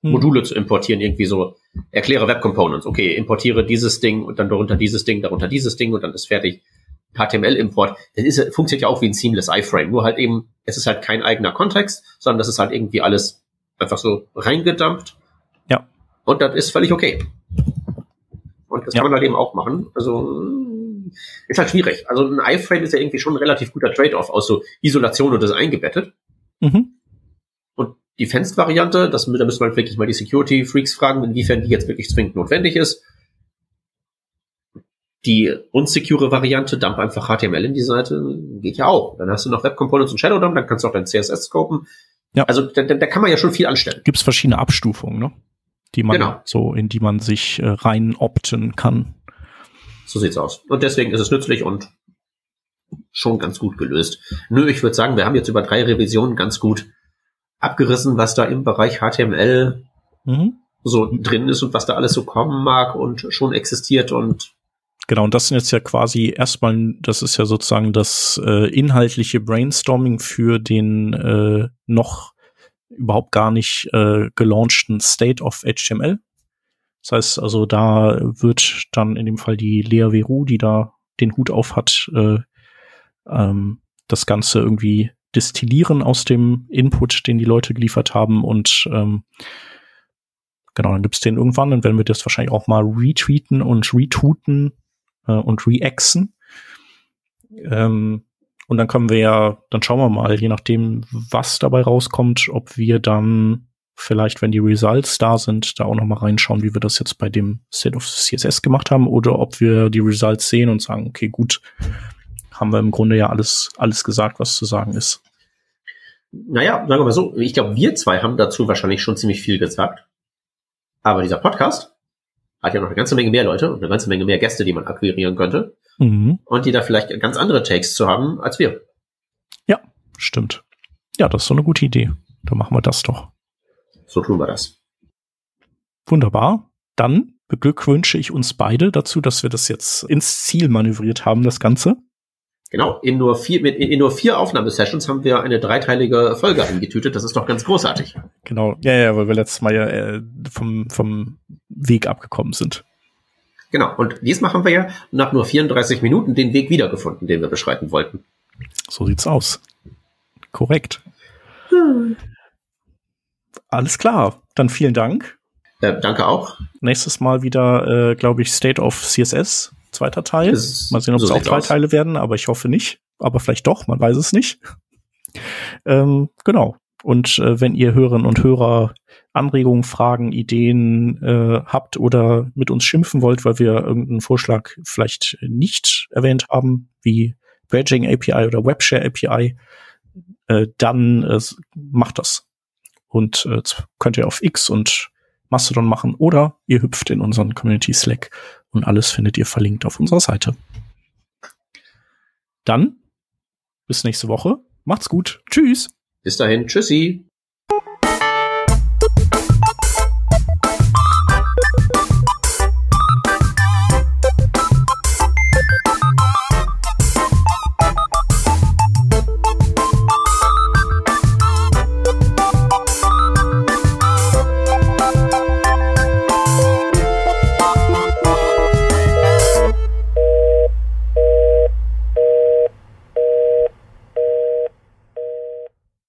hm. Module zu importieren, irgendwie so erkläre Web Components. Okay, importiere dieses Ding und dann darunter dieses Ding, darunter dieses Ding und dann ist fertig. HTML-Import, das ist, funktioniert ja auch wie ein seamless iframe, nur halt eben, es ist halt kein eigener Kontext, sondern das ist halt irgendwie alles einfach so reingedumpt. Ja. Und das ist völlig okay. Und das ja. kann man halt eben auch machen. Also ist halt schwierig. Also ein iframe ist ja irgendwie schon ein relativ guter Trade-off aus so Isolation und das eingebettet. Mhm. Und die Fenced-Variante, das, da müssen wir halt wirklich mal die Security-Freaks fragen, inwiefern die jetzt wirklich zwingend notwendig ist. Die unsecure Variante, dump einfach HTML in die Seite, geht ja auch. Dann hast du noch Web Components und Shadow DOM, dann kannst du auch dein CSS scopen. Ja. Also da, da kann man ja schon viel anstellen. Gibt es verschiedene Abstufungen, ne? Die man genau. so, in die man sich äh, rein opten kann. So sieht's aus. Und deswegen ist es nützlich und schon ganz gut gelöst. Nö, ich würde sagen, wir haben jetzt über drei Revisionen ganz gut abgerissen, was da im Bereich HTML mhm. so drin ist und was da alles so kommen mag und schon existiert und Genau, und das sind jetzt ja quasi erstmal, das ist ja sozusagen das äh, inhaltliche Brainstorming für den äh, noch überhaupt gar nicht äh, gelaunchten State of HTML. Das heißt also, da wird dann in dem Fall die Lea Veru, die da den Hut auf hat, äh, ähm, das Ganze irgendwie destillieren aus dem Input, den die Leute geliefert haben und ähm, genau, dann gibt's den irgendwann, dann werden wir das wahrscheinlich auch mal retweeten und retweeten äh, und reaxen. Ähm, und dann können wir ja, dann schauen wir mal, je nachdem, was dabei rauskommt, ob wir dann vielleicht, wenn die Results da sind, da auch noch mal reinschauen, wie wir das jetzt bei dem Set of CSS gemacht haben oder ob wir die Results sehen und sagen, okay, gut, haben wir im Grunde ja alles, alles gesagt, was zu sagen ist. Naja, sagen wir mal so, ich glaube, wir zwei haben dazu wahrscheinlich schon ziemlich viel gesagt. Aber dieser Podcast hat ja noch eine ganze Menge mehr Leute und eine ganze Menge mehr Gäste, die man akquirieren könnte. Mhm. Und die da vielleicht ganz andere Takes zu haben als wir. Ja, stimmt. Ja, das ist so eine gute Idee. Dann machen wir das doch. So tun wir das. Wunderbar. Dann beglückwünsche ich uns beide dazu, dass wir das jetzt ins Ziel manövriert haben, das Ganze. Genau, in nur vier, in nur vier Aufnahmesessions haben wir eine dreiteilige Folge eingetütet. Das ist doch ganz großartig. Genau, ja, ja, weil wir letztes Mal ja äh, vom, vom Weg abgekommen sind. Genau, und diesmal haben wir ja nach nur 34 Minuten den Weg wiedergefunden, den wir beschreiten wollten. So sieht's aus. Korrekt. Hm. Alles klar, dann vielen Dank. Äh, danke auch. Nächstes Mal wieder, äh, glaube ich, State of CSS zweiter Teil. Mal sehen, ob so es auch zwei aus. Teile werden, aber ich hoffe nicht. Aber vielleicht doch, man weiß es nicht. ähm, genau. Und äh, wenn ihr Hörerinnen und Hörer Anregungen, Fragen, Ideen äh, habt oder mit uns schimpfen wollt, weil wir irgendeinen Vorschlag vielleicht nicht erwähnt haben, wie Badging API oder Webshare API, äh, dann äh, macht das. Und äh, könnt ihr auf X und Mastodon machen oder ihr hüpft in unseren Community Slack und alles findet ihr verlinkt auf unserer Seite. Dann bis nächste Woche. Macht's gut. Tschüss. Bis dahin. Tschüssi.